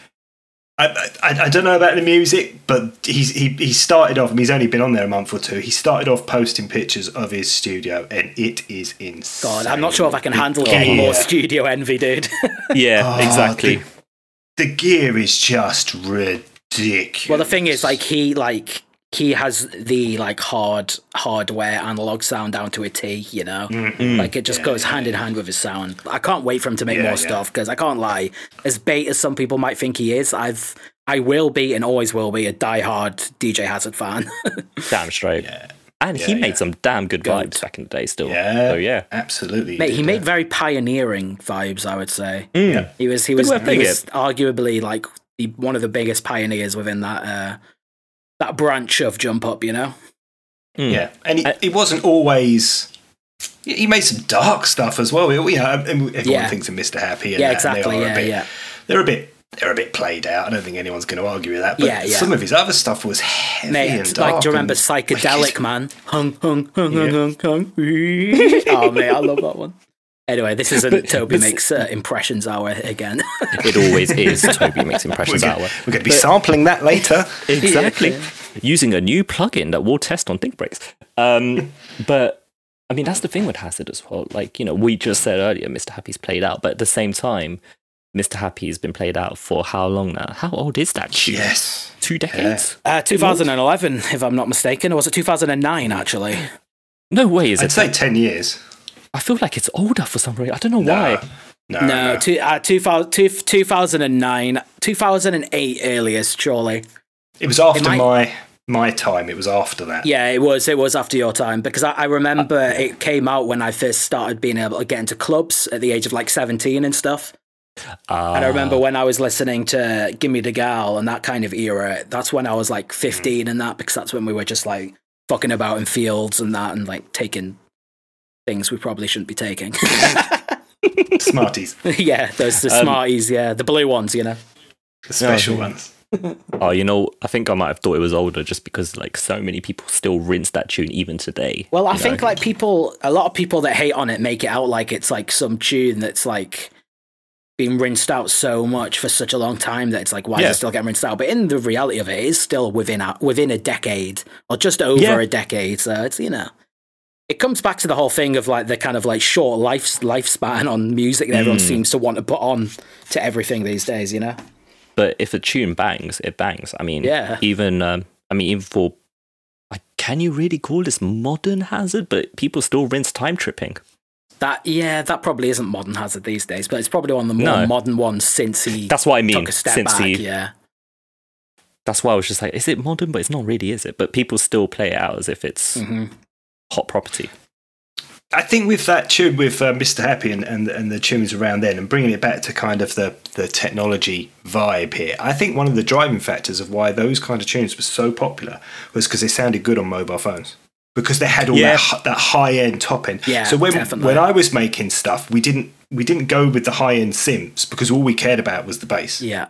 I, I, I don't know about the music, but he's he, he started off. I mean, he's only been on there a month or two. He started off posting pictures of his studio, and it is insane. God, I'm not sure if I can The handle gear- getting more studio envy, dude. yeah, Oh, exactly. The, the gear is just ridiculous. well, the thing is, like, he like he has the like hard hardware analog sound down to a T. You know, Mhm. like it just Yeah, goes yeah, hand in hand with his sound. I can't wait for him to make Yeah, more yeah. stuff because I can't lie. As bait as some people might think he is, I've I will be and always will be a diehard DJ Hazard fan. Damn straight. Yeah, And he made yeah. some damn good Goat. vibes back in the day still. yeah, So yeah. absolutely. Mate, he made that. very pioneering vibes. I would say. Yeah. He was he was, he was arguably like the, one of the biggest pioneers within that uh, that branch of jump up. You know. Mm. Yeah, and it, it wasn't always. He made some dark stuff as well. You know, everyone Yeah. thinks of Mr. Happy. And Yeah, that, and they exactly. are a Yeah, bit- yeah. They're a bit. They're a bit played out. I don't think anyone's going to argue with that. But Yeah, yeah. some of his other stuff was heavy Mate, and like, do you remember and- Psychedelic Man? Hung, hung, hung, Yeah. hung, hung, hung. oh, mate, I love that one. Anyway, this is a But- Toby but- makes uh, impressions hour again. It always is. Toby makes impressions We're impressions going hour. We're going to be sampling that later. Exactly. Yeah. Using a new plugin that we'll test on Think Breaks. Um, but I mean, that's the thing with Hazard as well. Like, you know, we just said earlier, Mr. Happy's played out, but at the same time, Mr. Happy has been played out for how long now? How old is that tune? yes. Two decades? Uh, 2011, if I'm not mistaken, or was it 2009 actually? No way is I'd it. say 10 years. I feel like it's older for some reason. I don't know why. No, No, no. two, uh, 2000, two, 2009, 2008 earliest, surely. It was after might- my my time. It was after that. Yeah, it was. It was after your time because I, I remember uh, it came out when I first started being able to get into clubs at the age of like 17 and stuff. And I remember ah. when I was listening to Gimme the Gal and that kind of era, that's when I was like mm. 15 and that, because that's when we were just like fucking about in fields and that and like taking things we probably shouldn't be taking. Smarties, yeah, those the Um, Smarties, yeah, the blue ones, you know. the special yeah. ones. Oh, you know, I think I might have thought it was older just because like so many people still rinse that tune even today. Well, I you think know? like people, a lot of people that hate on it make it out like it's like some tune that's like been rinsed out so much for such a long time that it's like, why Yeah. is it still getting rinsed out? But in the reality of it, it is still within a, within a decade or just over Yeah. a decade. So it's you know, it comes back to the whole thing of like the kind of like short life lifespan on music that everyone Mm. seems to want to put on to everything these days. You know, But if a tune bangs, it bangs. I mean, Yeah. even um, I mean, even for like, can you really call this modern hazard? But people still rinse time tripping. that yeah, that probably isn't modern hazard these days, but it's probably one of the more No. modern ones since he That's what I mean. took a step Since back. he, yeah, that's why I was just like, is it modern? But it's not really, is it? But people still play it out as if it's hmm hot property. I think with that tune with uh, Mr. Happy and, and and the tunes around then, and bringing it back to kind of the the technology vibe here, I think one of the driving factors of why those kind of tunes were so popular was because they sounded good on mobile phones. Because they had all Yeah. that that high end top end. Yeah, so when definitely. when I was making stuff, we didn't we didn't go with the high end sims because all we cared about was the bass. yeah,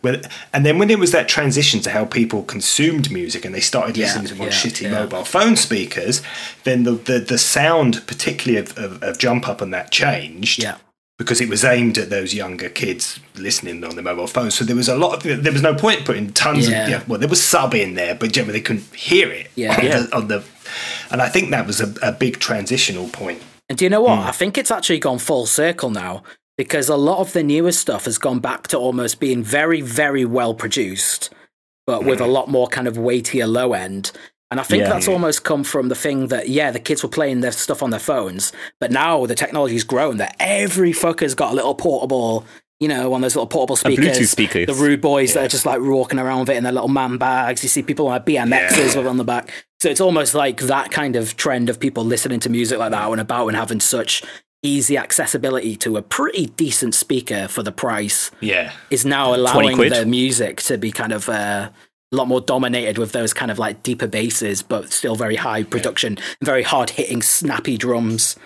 When- and then when there was that transition to how people consumed music and they started Yeah, listening to more yeah, shitty yeah. mobile phone speakers, then the, the, the sound, particularly of, of, of Jump Up and that changed yeah. because it was aimed at those younger kids listening on their mobile phones. So there was a lot of, there was no point putting tons of, yeah, well, there was sub in there, but generally they couldn't hear it. Yeah. on, Yeah. The, on the, and I think that was a, a big transitional point. And do you know what? Hmm. I think it's actually gone full circle now because a lot of the newer stuff has gone back to almost being very, very well produced, but with a mm. lot more kind of weightier low end. And I think Yeah. that's almost come from the thing that, yeah, the kids were playing their stuff on their phones, but now the technology's grown that every fucker's got a little portable, you know, one of those little portable speakers. Bluetooth speaker. The rude boys that are just like walking around with it in their little man bags. You see people like BMXs Yeah. with on the back. So it's almost like that kind of trend of people listening to music like that and about and having such easy accessibility to a pretty decent speaker for the price Yeah. is now allowing the music to be kind of uh, a lot more dominated with those kind of like deeper basses, but still very high production, very hard hitting, snappy drums.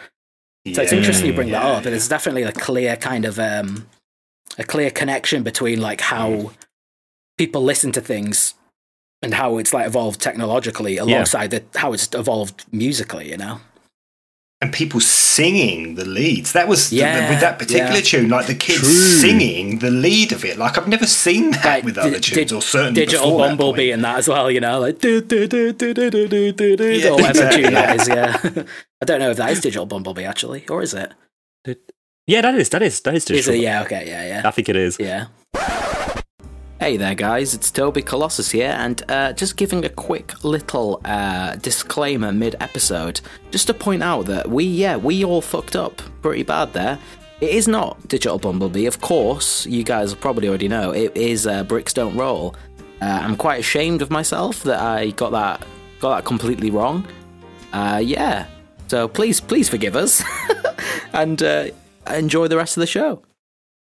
So it's interesting you bring that up. There's definitely a clear kind of um, a clear connection between like how people listen to things and how it's like evolved technologically alongside the, how it's evolved musically. You know? And people singing the leads. That was the- with that particular yeah. tune, like the kids True. singing the lead of it. Like I've never seen that Like, with other di- tunes, di- or certainly Digital Bumblebee point. and that as well. You know, like do do do do do do do do do Yeah, or whatever exactly, tune that yeah. is. Yeah, I don't know if that is Digital Bumblebee actually, or is it? Yeah, that is that is that is Is digital. it? Yeah. Okay. Yeah. Yeah. I think it is. Yeah. Hey there, guys, it's Toby Colossus here, and uh, just giving a quick little uh, disclaimer mid episode, just to point out that we, yeah, we all fucked up pretty bad there. It is not Digital Bumblebee, of course, you guys probably already know, it is uh, Bricks Don't Roll. Uh, I'm quite ashamed of myself that I got that, got that completely wrong. Uh, yeah, so please, please forgive us, and uh, enjoy the rest of the show.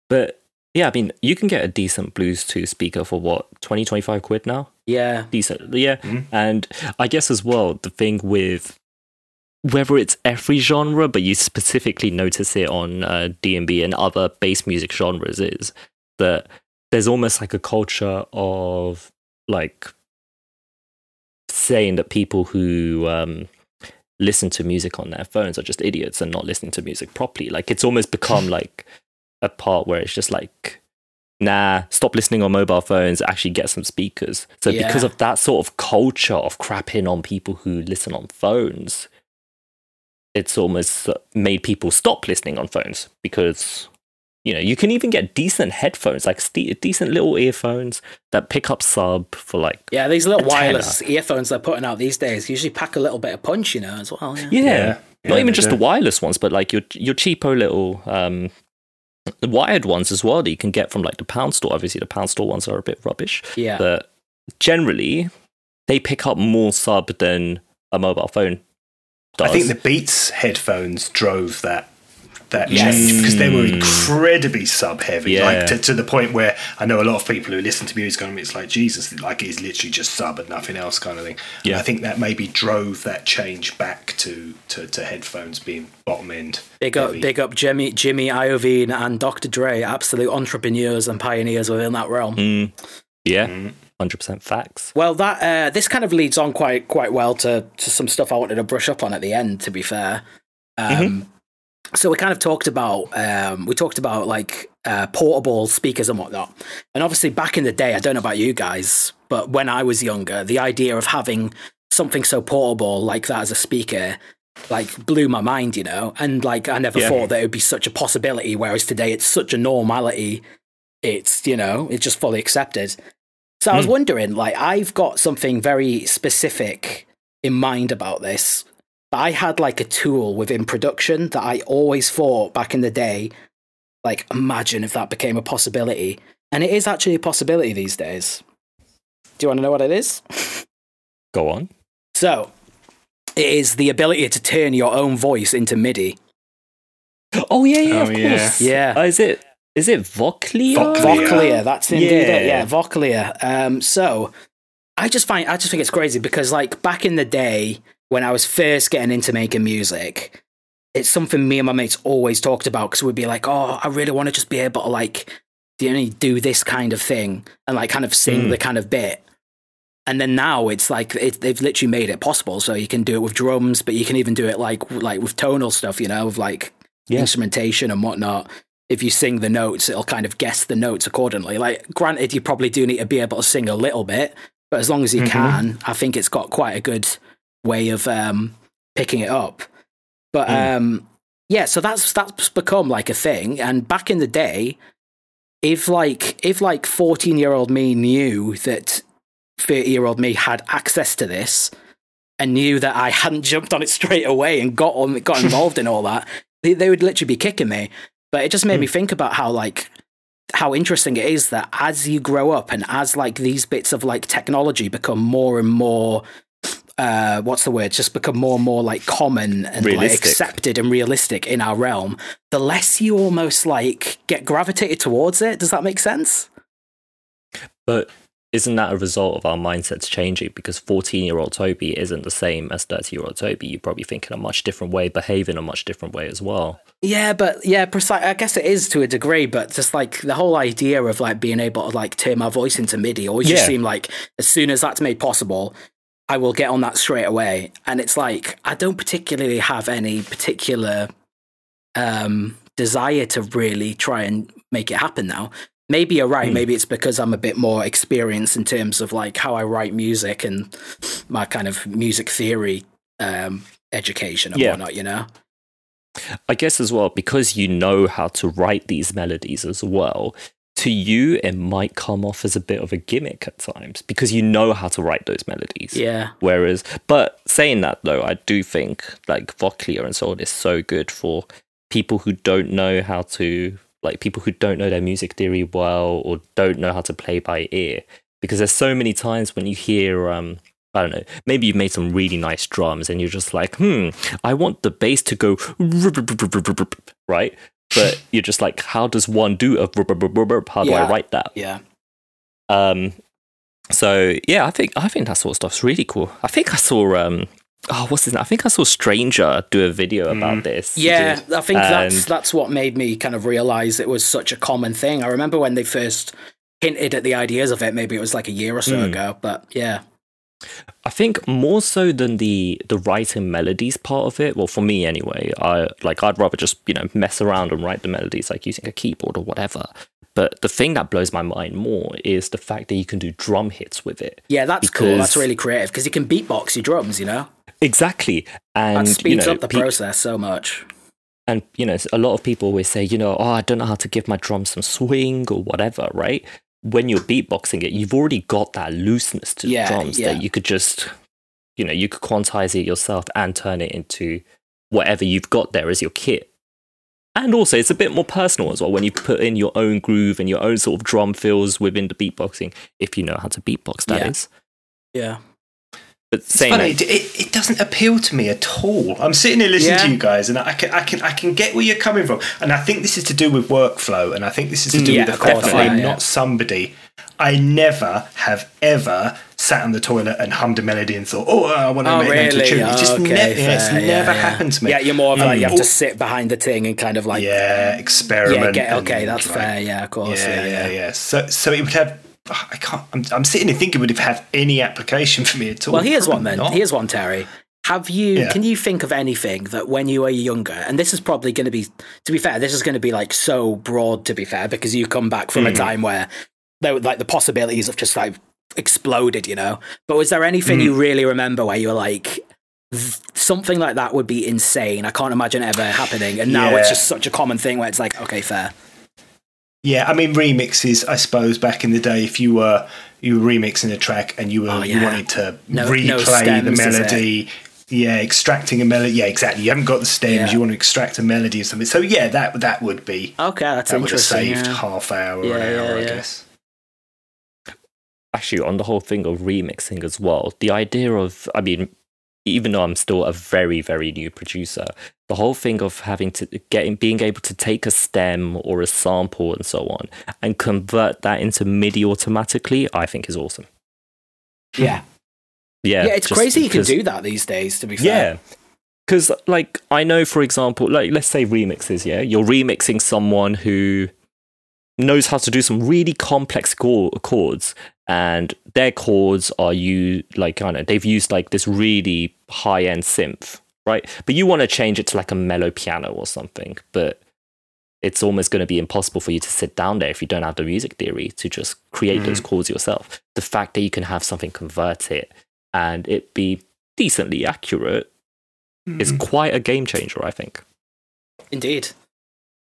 But yeah, I mean, you can get a decent Bluetooth speaker for what, 20, 25 quid now? Yeah, Decent, yeah. Mhm. And I guess as well, the thing with whether it's every genre, but you specifically notice it on uh, D&B and other bass music genres is that there's almost like a culture of like saying that people who um, listen to music on their phones are just idiots and not listening to music properly. Like it's almost become like a part where it's just like, nah, stop listening on mobile phones, actually get some speakers. So because of that sort of culture of crapping on people who listen on phones, it's almost made people stop listening on phones because you know you can even get decent headphones like ste decent little earphones that pick up sub for like Yeah, these little A tenner. wireless earphones they're putting out these days usually pack a little bit of punch, you know, as well. Yeah. yeah, Yeah. not Yeah, even just do. the wireless ones but like your your cheapo little um wired ones as well that you can get from like the pound store obviously the pound store ones are a bit rubbish Yeah. but generally they pick up more sub than a mobile phone does. I think the Beats headphones drove that that Yes. change because they were Mm. incredibly sub heavy, Yeah. like to, to the point where I know a lot of people who listen to music on it, it's like Jesus, like it's literally just sub and nothing else kind of thing. And Yeah. I think that maybe drove that change back to to, to headphones being bottom end. Big up, heavy. big up, Jimmy, Jimmy Iovine and Dr. Dre, absolute entrepreneurs and pioneers within that realm. Mm, yeah, Mm. hundred percent facts. Well, that uh, this kind of leads on quite quite well to to some stuff I wanted to brush up on at the end. To be fair, um, so we kind of talked about um, we talked about like uh, portable speakers and whatnot. And obviously, back in the day, I don't know about you guys, but when I was younger, the idea of having something so portable like that as a speaker like blew my mind, you know. And like I never Yeah. thought that it would be such a possibility. Whereas today, it's such a normality. It's you know, it's just fully accepted. So I was wondering, like, I've got something very specific in mind about this. But I had like a tool within production that I always thought back in the day, like, imagine if that became a possibility. And it is actually a possibility these days. Do you want to know what it is? Go on. So, it is the ability to turn your own voice into MIDI. Oh yeah, yeah, Oh, of yeah. course. Yeah. Uh, is it is it Vochlea? Vochlea. Vochlea, that's indeed it. Yeah. Yeah, Vochlea. Um, so I just find I just think it's crazy because like back in the day when I was first getting into making music, it's something me and my mates always talked about because we'd be like, oh, I really want to just be able to like do, you do this kind of thing and like kind of sing Mm. the kind of bit. And then now it's like it, they've literally made it possible, so you can do it with drums, but you can even do it like like with tonal stuff, you know, with like Yeah. instrumentation and whatnot. If you sing the notes, it'll kind of guess the notes accordingly. Like, granted, you probably do need to be able to sing a little bit, but as long as you Mhm. can, I think it's got quite a good way of um, picking it up. But Mm. um, yeah, so that's that's become like a thing. And back in the day, if like if like fourteen year old me knew that thirty year old me had access to this and knew that I hadn't jumped on it straight away and got on got involved in all that, they, they would literally be kicking me. But it just made me think about how like how interesting it is that as you grow up and as like these bits of like technology become more and more uh what's the word just become more and more like common and like accepted and realistic in our realm the less you almost like get gravitated towards it does that make sense But isn't that a result of our mindsets changing? Because 14 year old Toby isn't the same as 30 year old Toby. You probably think in a much different way, behave in a much different way as well. Yeah, but yeah, precise. I guess it is to a degree, but just like the whole idea of like being able to like turn my voice into MIDI always just Yeah. seemed like as soon as that's made possible, I will get on that straight away. And it's like I don't particularly have any particular um, desire to really try and make it happen now. Maybe you're right. Hmm. Maybe it's because I'm a bit more experienced in terms of like how I write music and my kind of music theory um, education and Yeah. whatnot. You know. I guess as well, because you know how to write these melodies as well, to you, it might come off as a bit of a gimmick at times because you know how to write those melodies. Yeah. Whereas, but saying that though, I do think like Vochlea and so on is so good for people who don't know how to, like people who don't know their music theory well or don't know how to play by ear. Because there's so many times when you hear, um, I don't know, maybe you've made some really nice drums and you're just like, hmm, I want the bass to go right. But you're just like, how does one do a how do Yeah. I write that? Yeah. Um, so yeah, I think I think that sort of stuff's really cool. I think I saw um, oh, what's his name? I think I saw Stranger do a video about this. Yeah, I think that's that's what made me kind of realize it was such a common thing. I remember when they first hinted at the ideas of it. Maybe it was like a year or so Mm. ago, but yeah, I think more so than the the writing melodies part of it. Well, for me anyway, I like I'd rather just you know mess around and write the melodies like using a keyboard or whatever. But the thing that blows my mind more is the fact that you can do drum hits with it. yeah, that's cool. That's really creative because you can beatbox your drums. You know, Exactly, and that speeds you know, up the pe- process so much. and you know a lot of people always say you know oh i don't know how to give my drums some swing or whatever right when you're beatboxing it you've already got that looseness to Yeah, the drums yeah. that you could just you know you could quantize it yourself and turn it into whatever you've got there as your kit and also it's a bit more personal as well when you put in your own groove and your own sort of drum fills within the beatboxing if you know how to beatbox that is. Yeah. But It's funny. It, it, it doesn't appeal to me at all. I'm sitting here listening Yeah. to you guys, and I can, I can, I can get where you're coming from. And I think this is to do with workflow, and I think this is to do Mm, Yeah, with the fact that I'm yeah, not somebody. I never have ever sat on the toilet and hummed a melody and thought, "Oh, I want to Oh, make that into a really? tune." It's just Okay, never, yeah, it's never happened to me. Yeah, you're more of like you have to sit behind the thing and kind of like yeah, experiment. yeah, get, okay, that's like, fair. Yeah, of course. Yeah, yeah, yeah. So, so it would have. I can't. I'm, I'm sitting here thinking, would it have any application for me at all? Well, here's one Probably then. not. Here's one, Terry. Have you? Yeah. Can you think of anything that when you were younger, and this is probably going to be, to be fair, this is going to be like so broad. To be fair, because you come back from a Mm. time where there were like the possibilities of just like exploded, you know. But was there anything Mm. you really remember where you were like, something like that would be insane? I can't imagine it ever happening. And now it's just such a common thing where it's like, okay, fair. Yeah, I mean remixes. I suppose back in the day, if you were you were remixing a track and you were Oh, you wanted to No- no replay the stems, is it? melody, yeah, extracting a melody. Yeah, exactly. You haven't got the stems. Yeah. You want to extract a melody or something. So yeah, that that would be Okay, that's that would have saved yeah. half hour or Yeah, an hour, yeah, I yeah. guess. actually on the whole thing of remixing as well the idea of i mean even though i'm still a very very new producer the whole thing of having to getting being able to take a stem or a sample and so on and convert that into midi automatically i think is awesome Yeah. yeah Yeah, it's crazy you can do that these days, to be fair. yeah because like i know for example like let's say remixes yeah you're remixing someone who knows how to do some really complex chords and their chords are you like i don't know they've used like this really high end synth right? But you want to change it to like a mellow piano or something but it's almost going to be impossible for you to sit down there if you don't have the music theory to just create those mm-hmm. chords yourself. The fact that you can have something convert it and it be decently accurate is mm-hmm. quite a game changer i think. Indeed.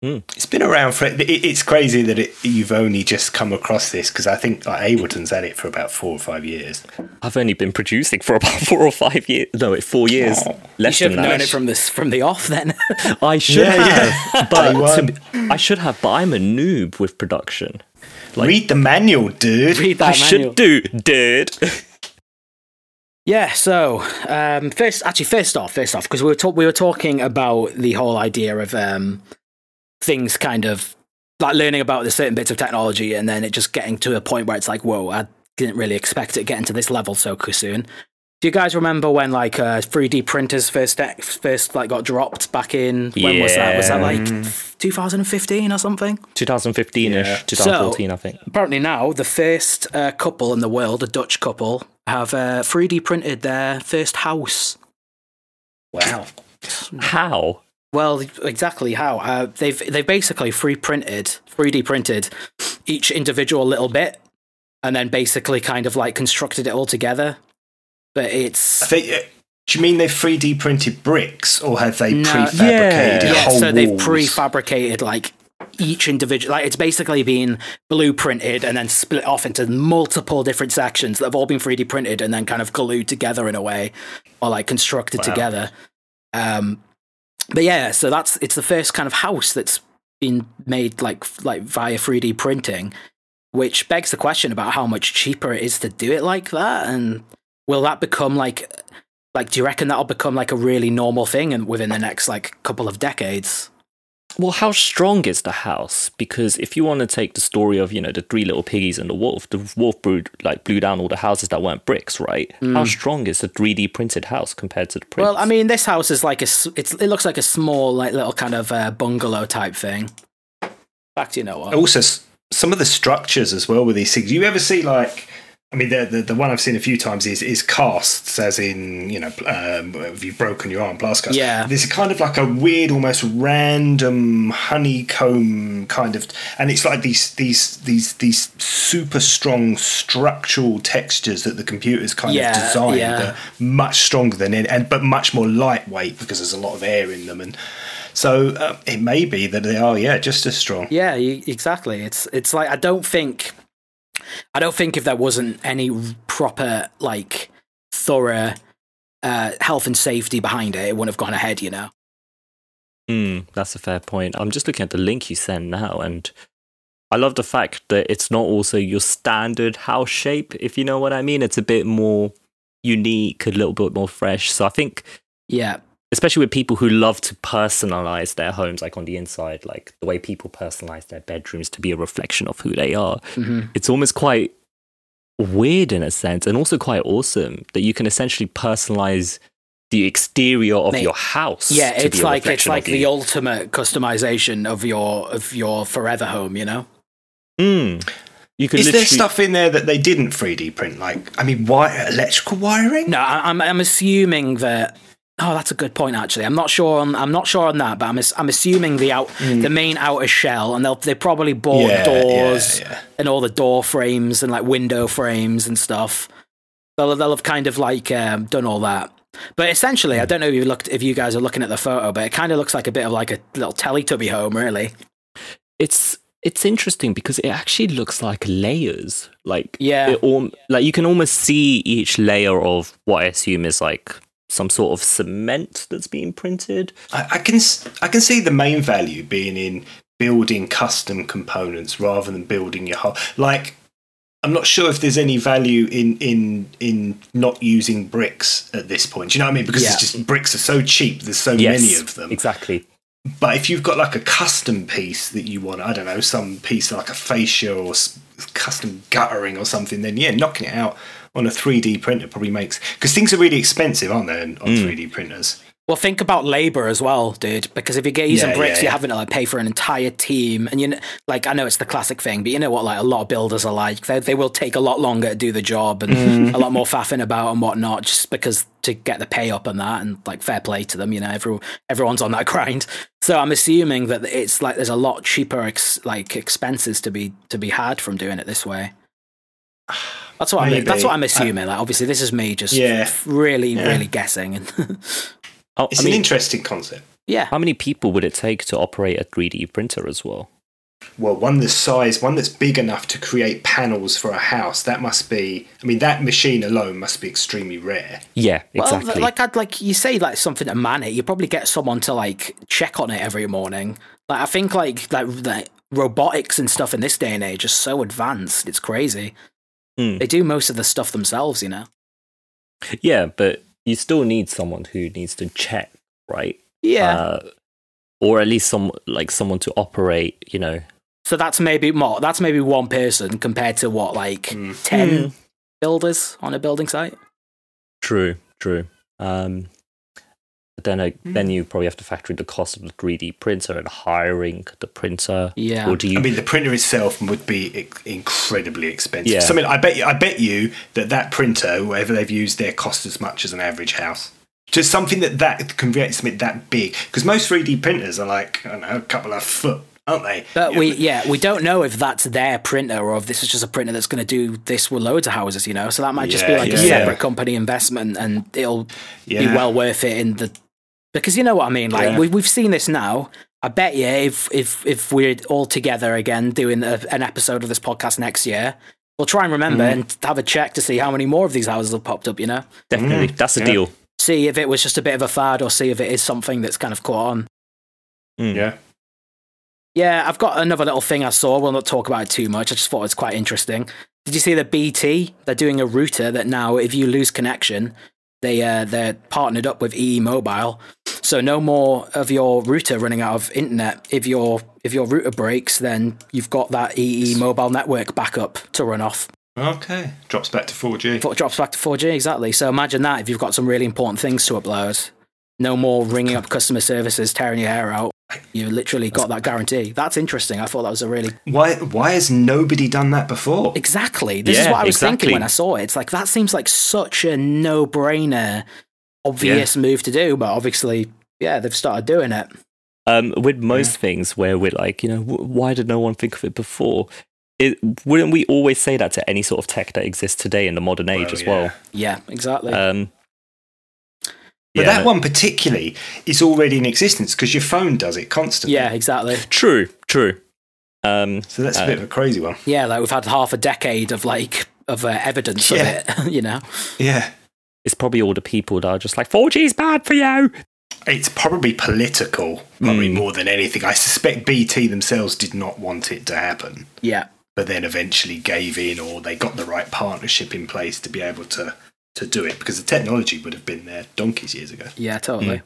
It's been around for. It's crazy that it, you've only just come across this because I think like Ableton's had it for about four or five years. I've only been producing for about four or five years. No, wait, four years. Oh. You should than have known that. it from this from the off then. I should Yeah, have, yeah. but to be- I should have. But I'm a noob with production. Like- Read the manual, dude. Read that I manual. should do, dude. Yeah, so um, first, actually, first off, first off, because we were talk- we were talking about the whole idea of um, things kind of like learning about the certain bits of technology, and then it just getting to a point where it's like, whoa, I didn't really expect it getting to this level so soon. Do you guys remember when like uh, 3D printers first first like got dropped back in? When was that? Was that like 2015 or something? 2015 ish, Yeah. 2014, I think. Apparently now, the first uh, couple in the world, a Dutch couple, have uh, 3D printed their first house. Wow. How? Well, exactly how uh, they've they've basically free printed, 3D printed each individual little bit, and then basically kind of like constructed it all together. But it's They, uh, do you mean they've 3D printed bricks or have they No. prefabricated Yeah. yeah, whole so they've prefabricated like each individual like it's basically been blueprinted and then split off into multiple different sections that have all been 3D printed and then kind of glued together in a way or like constructed Wow. together. Um but yeah, so that's it's the first kind of house that's been made like like via 3D printing, which begs the question about how much cheaper it is to do it like that and will that become like like do you reckon that'll become like a really normal thing and within the next like couple of decades? Well, how strong is the house? Because if you want to take the story of, you know, the three little piggies and the wolf, the wolf brewed, like blew down all the houses that weren't bricks, right? How strong is the 3D printed house compared to the prints? Well, I mean, this house is like a it's it looks like a small like little kind of uh, bungalow type thing. In fact, you know what? Also, some of the structures as well with these things. Do you ever see like? I mean, the, the the one I've seen a few times is is casts, as in you know, um, if you've broken your arm, blast cast. Yeah. there's kind of like a weird, almost random honeycomb kind of, and it's like these these these these super strong structural textures that the computer's kind Yeah, of designed, yeah. much stronger than it, and but much more lightweight because there's a lot of air in them, and so uh, it may be that they are, yeah, just as strong. Yeah, exactly. It's it's like I don't think I don't think if there wasn't any proper like thorough uh, health and safety behind it, it wouldn't have gone ahead. You know. Hmm, that's a fair point. I'm just looking at the link you sent now, and I love the fact that it's not also your standard house shape, if you know what I mean. It's a bit more unique, a little bit more fresh. So I think, Yeah. Especially with people who love to personalize their homes, like on the inside, like the way people personalize their bedrooms to be a reflection of who they are, hmm it's almost quite weird in a sense, and also quite awesome that you can essentially personalize the exterior of Mate, your house. Yeah, it's like it's like the you. ultimate customization of your of your forever home. You know. Mm. You could Is there stuff in there that they didn't 3D print? Like, I mean, why electrical wiring? No, I'm I'm assuming that. Oh, that's a good point. Actually, I'm not sure. On, I'm not sure on that, but I'm I'm assuming the out the main outer shell, and they'll they probably bought Hmm. Yeah, doors yeah, yeah. and all the door frames and like window frames and stuff. They'll they'll have kind of like um, done all that. But essentially, Hmm. I don't know if you looked if you guys are looking at the photo, but it kind of looks like a bit of like a little Teletubby home, really. it's it's interesting because it actually looks like layers. Like Yeah. it like you can almost see each layer of what I assume is like some sort of cement that's being printed. I, I can I can see the main value being in building custom components rather than building your whole. Like, I'm not sure if there's any value in in in not using bricks at this point. Do you know what I mean? Because it's just bricks are so cheap. There's so many of them. Exactly. But if you've got like a custom piece that you want, I don't know, some piece like a fascia or custom guttering or something, then yeah, knocking it out on a 3D printer probably makes because things are really expensive, aren't they, on, on 3D printers? Well, think about labor as well, dude. Because if you get using Yeah, bricks, yeah, you're yeah. having to like pay for an entire team, and you know, like I know it's the classic thing, but you know what? Like a lot of builders are like, they they will take a lot longer to do the job and Mm-hmm. a lot more faffing about and whatnot, just because to get the pay up and that, and like fair play to them. You know, every, everyone's on that grind. So I'm assuming that it's like there's a lot cheaper ex, like expenses to be to be had from doing it this way. That's what I'm. Maybe. That's what I'm I- assuming. like, obviously, this is me just Yeah. really, Yeah. really guessing. Oh, It's I mean, an interesting concept. yeah, how many people would it take to operate a 3D printer as well? Well, one that's size, one that's big enough to create panels for a house. That must be. I mean, that machine alone must be extremely rare. Yeah, exactly. Well, like I'd like you say like something to man it, you probably get someone to like check on it every morning. Like I think like like, like robotics and stuff in this day and age are so advanced, it's crazy. Hmm. They do most of the stuff themselves, you know. yeah, but you still need someone who needs to check, right? Yeah. Uh, or at least some like someone to operate, you know. so that's maybe more. That's maybe one person compared to what like Hmm. ten builders on a building site. True, true. Um, but then, uh, Hmm. then you probably have to factor in the cost of the 3D printer and hiring the printer. Yeah. Or do you? I mean, the printer itself would be incredibly expensive. Yeah. Something I bet you, I bet you that that printer, whatever they've used, there cost as much as an average house. Just something that that can create something that big. Because most 3D printers are like I don't know, a couple of foot, aren't they? But Yeah, we, yeah, we don't know if that's their printer or if this is just a printer that's going to do this with loads of houses, you know. So that might just be Yeah, like a yeah. separate company investment, and it'll be well worth it in the because you know what I mean. Like Yeah. we, we've seen this now. I bet you if if if we're all together again doing a, an episode of this podcast next year, we'll try and remember Mm-hmm. and have a check to see how many more of these houses have popped up. You know, definitely, Mm, that's a yeah. deal. see if it was just a bit of a fad or see if it is something that's kind of caught on. Mm. yeah. Yeah, I've got another little thing I saw. We'll not talk about it too much. I just thought it was quite interesting. Did you see the BT? They're doing a router that now, if you lose connection, they uh, they're partnered up with EE Mobile, so no more of your router running out of internet. If your if your router breaks, then you've got that EE Mobile network backup to run off. Okay. Drops back to 4G. Drops back to 4G exactly. So imagine that if you've got some really important things to upload, no more ringing up customer services, tearing your hair out. You literally got that guarantee. That's interesting. I thought that was a really Why? Why has nobody done that before? Exactly. This is what I was thinking when I saw it. It's like that seems like such a no-brainer, obvious move to do, but obviously, yeah, they've started doing it. Um, with most things where we're like, you know, w- why did no one think of it before? It, wouldn't we always say that to any sort of tech that exists today in the modern age Well, as yeah. well? Yeah, exactly. Um, But yeah, that one particularly is already in existence because your phone does it constantly. yeah, exactly. True, true. Um, So that's a Uh, bit of a crazy one. Yeah, like we've had half a decade of like of uh, evidence Yeah. of it. You know, Yeah. it's probably all the people that are just like 4G is bad for you. It's probably political, probably Mm. more than anything. I suspect BT themselves did not want it to happen, yeah, but then eventually gave in or they got the right partnership in place to be able to, to do it because the technology would have been there donkeys years ago. yeah, totally.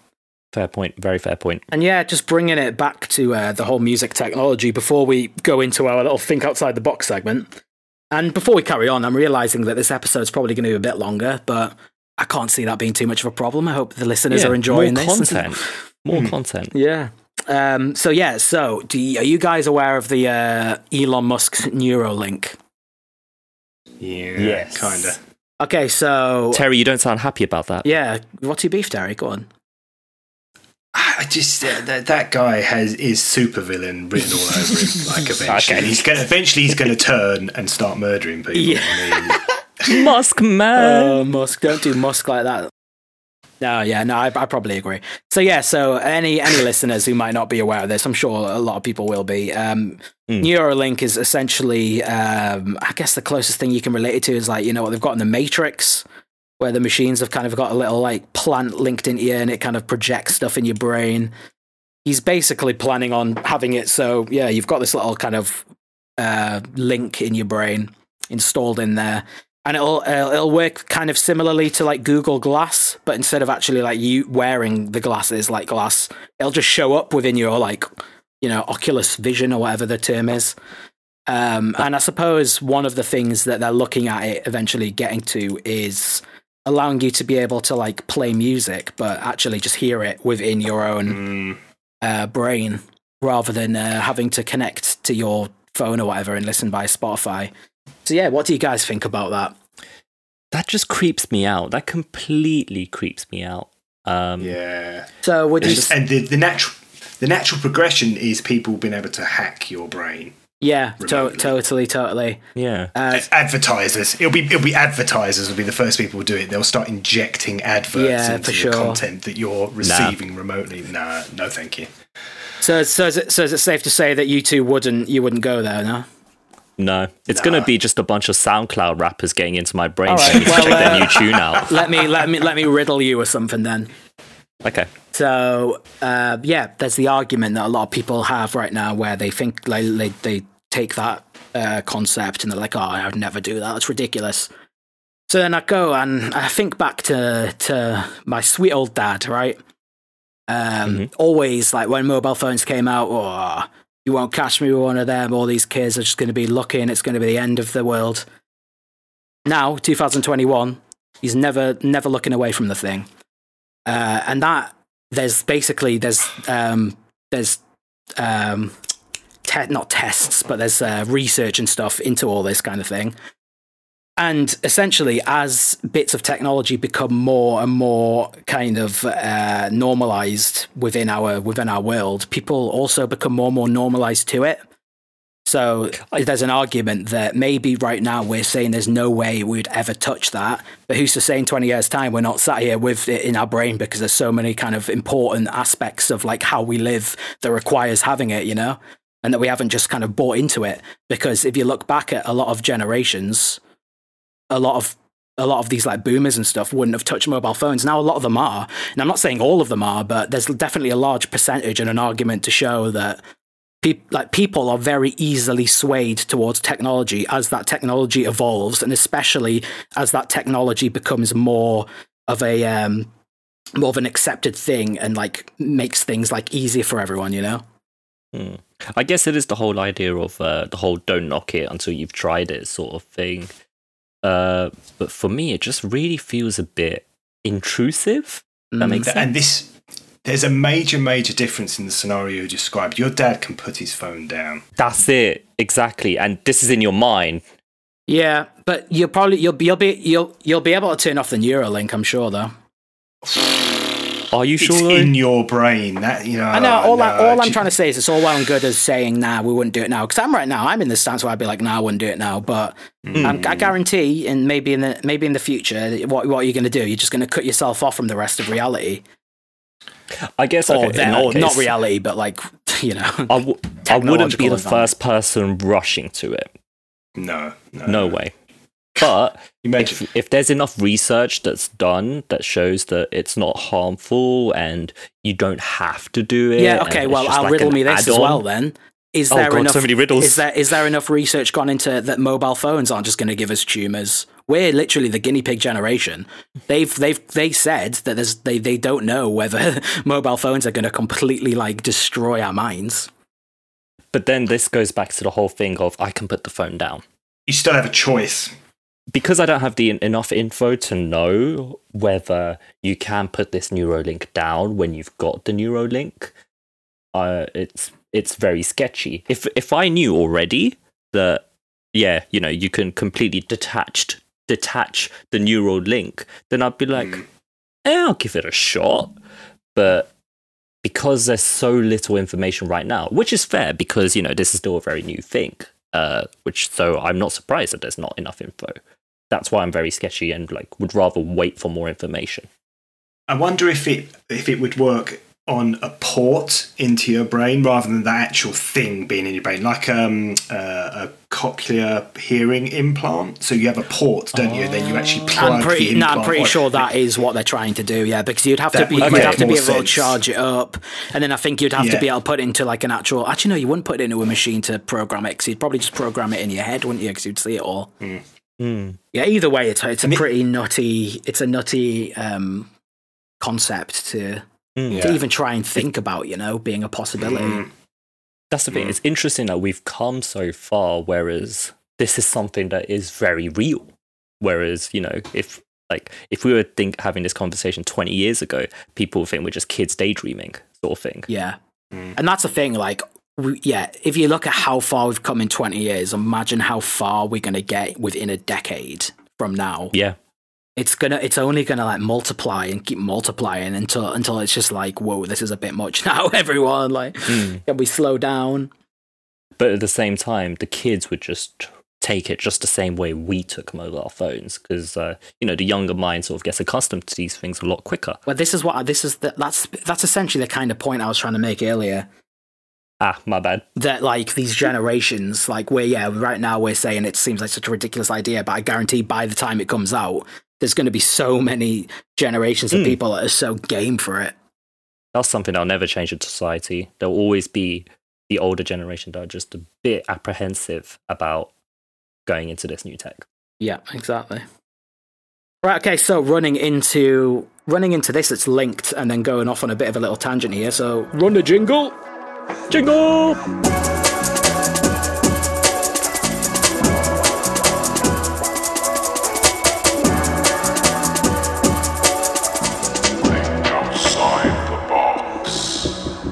Fair point. Very fair point. And yeah, just bringing it back to uh, the whole music technology before we go into our little think outside the box segment. And before we carry on, I'm realizing that this episode is probably going to be a bit longer, but I can't see that being too much of a problem. I hope the listeners Yeah, are enjoying more this. content. More Hmm. content. yeah. Um, so yeah, so do you, are you guys aware of the uh, Elon Musk's Neuralink? Yeah, Yes. kinda. Okay, so Terry, you don't sound happy about that. yeah, what's your beef, Terry? Go on. I just uh, that that guy has is super villain written all over him. Like eventually, Okay. he's gonna eventually he's gonna turn and start murdering people. Yeah. I mean, Musk man. Oh, Musk! Don't do Musk like that. No, yeah, no, I, I probably agree. So yeah, so any any listeners who might not be aware of this, I'm sure a lot of people will be. Um, Mm. Neuralink is essentially, um, I guess, the closest thing you can relate it to is like you know what they've got in the Matrix, where the machines have kind of got a little like plant linked into you, and it kind of projects stuff in your brain. He's basically planning on having it so yeah, you've got this little kind of uh, link in your brain installed in there and it'll uh, it'll work kind of similarly to like Google Glass, but instead of actually like you wearing the glasses like glass, it'll just show up within your like you know Oculus Vision or whatever the term is. Um, and I suppose one of the things that they're looking at it eventually getting to is allowing you to be able to like play music, but actually just hear it within your own mm, uh, brain rather than uh, having to connect to your phone or whatever and listen by Spotify. So yeah, what do you guys think about that? that just creeps me out. That completely creeps me out. Um, yeah, So would you? It's- and the, the natural the natural progression is people being able to hack your brain. Yeah, to- totally, totally. yeah. Uh, advertisers. It'll be it'll be advertisers will be the first people to do it. They'll start injecting adverts Yeah, into for your sure. content that you're receiving remotely. Nah, no, thank you. so, so, is it, so is it safe to say that you two wouldn't you wouldn't go there? No. No, it's Nah. going to be just a bunch of SoundCloud rappers getting into my brain All right, telling me well, to check uh, their new tune out. Let me let me let me riddle you with something then. Okay. So uh, yeah, there's the argument that a lot of people have right now where they think like they, they take that uh, concept and they're like, oh, I would never do that. That's ridiculous. So then I go and I think back to to my sweet old dad, right? Um, Always like when mobile phones came out, oh, you won't catch me with one of them. All these kids are just going to be lucky and It's going to be the end of the world. Now, 2021, he's never never looking away from the thing uh, and that there's basically there's um, there's um, te- not tests, but there's uh, research and stuff into all this kind of thing. And essentially, as bits of technology become more and more kind of uh, normalized within our within our world, people also become more and more normalized to it. So there's an argument that maybe right now we're saying there's no way we'd ever touch that, but who's to say in 20 years' time we're not sat here with it in our brain because there's so many kind of important aspects of like how we live that requires having it, you know, and that we haven't just kind of bought into it. Because if you look back at a lot of generations, a lot of a lot of these like boomers and stuff wouldn't have touched mobile phones. Now a lot of them are, and I'm not saying all of them are, but there's definitely a large percentage and an argument to show that peop like people are very easily swayed towards technology as that technology evolves, and especially as that technology becomes more of a um, more of an accepted thing and like makes things like easier for everyone. You know? Hmm. I guess it is the whole idea of uh, the whole don't knock it until you've tried it sort of thing. Uh, but for me, it just really feels a bit intrusive. That Mm. makes sense. And this, there's a major, major difference in the scenario you described. Your dad can put his phone down. That's it exactly, and this is in your mind. Yeah, but you'll probably you'll be you'll be you'll you'll be able to turn off the Neuralink. I'm sure though. Are you It's sure? though? in your brain. That you know. I know. All, I, no, all I'm trying to say is it's all well and good as saying, "Nah, we wouldn't do it now." Because I'm right now. I'm in the stance where I'd be like, "Nah, I wouldn't do it now." But hmm. I'm, I guarantee, and maybe in the maybe in the future, what what are you going to do? You're just going to cut yourself off from the rest of reality, I guess okay, in then, that or not reality, but like you know. I, w- I wouldn't be the advance. first person rushing to it. No, no, No way. But Imagine. if, if there's enough research that's done that shows that it's not harmful and you don't have to do it. yeah. Okay. Well, I'll like riddle me this as add-on. well. Then is Oh there god, enough? so many riddles. Is there is there enough research gone into that mobile phones aren't just going to give us tumors? We're literally the guinea pig generation. They've they've they said that there's they they don't know whether mobile phones are going to completely like destroy our minds. But then this goes back to the whole thing of I can put the phone down. You still have a choice. Because I don't have the enough info to know whether you can put this Neuralink down when you've got the Neuralink, uh, it's it's very sketchy. If if I knew already that yeah, you know, you can completely detached detach the neural link, then I'd be like, eh, I'll give it a shot. But because there's so little information right now, which is fair because you know this is still a very new thing, uh, which so I'm not surprised that there's not enough info. That's why I'm very sketchy and like would rather wait for more information. I wonder if it if it would work on a port into your brain rather than the actual thing being in your brain, like um, uh, a cochlear hearing implant. So you have a port, don't you? Then you actually plug I'm pretty, the no. I'm pretty sure that is what they're trying to do. Yeah, because you'd have to be, you'd have to be more able to charge it up, and then I think you'd have to be able to put it into like an actual. Actually, no, you wouldn't put it into a machine to program it. Because you'd probably just program it in your head, wouldn't you? Because you'd see it all. Hmm. Yeah. Either way, it's it's a pretty nutty. It's a nutty um, concept to Mm. to Yeah. even try and think about. You know, being a possibility. Mm. That's the thing. Mm. It's interesting that we've come so far, whereas this is something that is very real. Whereas, you know, if like if we were think having this conversation 20 years ago, people would think we're just kids daydreaming, sort of thing. Yeah. Mm. And that's the thing, like, we, yeah, if you look at how far we've come in 20 years, imagine how far we're going to get within a decade from now. Yeah. It's gonna, it's only gonna like multiply and keep multiplying until, until it's just like, whoa, this is a bit much now, everyone. Like, Mm. can we slow down? But at the same time, the kids would just take it just the same way we took mobile phones because, uh, you know, the younger mind sort of gets accustomed to these things a lot quicker. Well, this is what, this is the, that's, that's essentially the kind of point I was trying to make earlier. Ah, my bad. that like these generations, like we're yeah, right now we're saying it seems like such a ridiculous idea, but I guarantee by the time it comes out, there's going to be so many generations of Mm. people that are so game for it. That's something that'll never change in society. There'll always be the older generation that are just a bit apprehensive about going into this new tech. Yeah, exactly. Right. Okay. So running into running into this, it's linked, and then going off on a bit of a little tangent here. So run the jingle. Jingle! outside the box.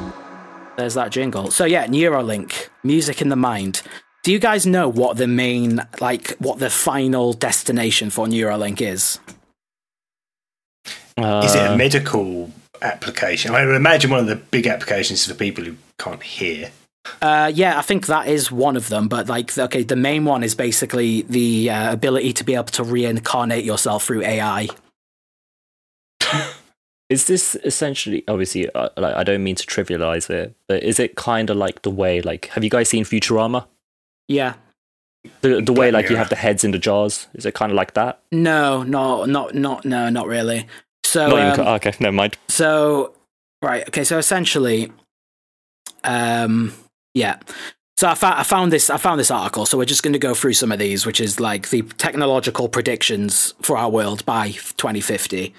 There's that jingle. So yeah, Neuralink, music in the mind. Do you guys know what the main, like, what the final destination for Neuralink is? Is it Uh, a medical application? I would imagine one of the big applications is for people who can't hear. Uh, yeah, I think that is one of them. But like, okay, the main one is basically the uh, ability to be able to reincarnate yourself through AI. Is this essentially, obviously, uh, like, I don't mean to trivialize it, but is it kind of like the way, like, have you guys seen Futurama? Yeah. The, the way, like, you have the heads in the jars? Is it kind of like that? No, no, not, not, no, not really. So, um, co- okay, never mind. so right, okay. So essentially, um, yeah. So I, fou- I found this. I found this article. So we're just going to go through some of these, which is like the technological predictions for our world by 2050.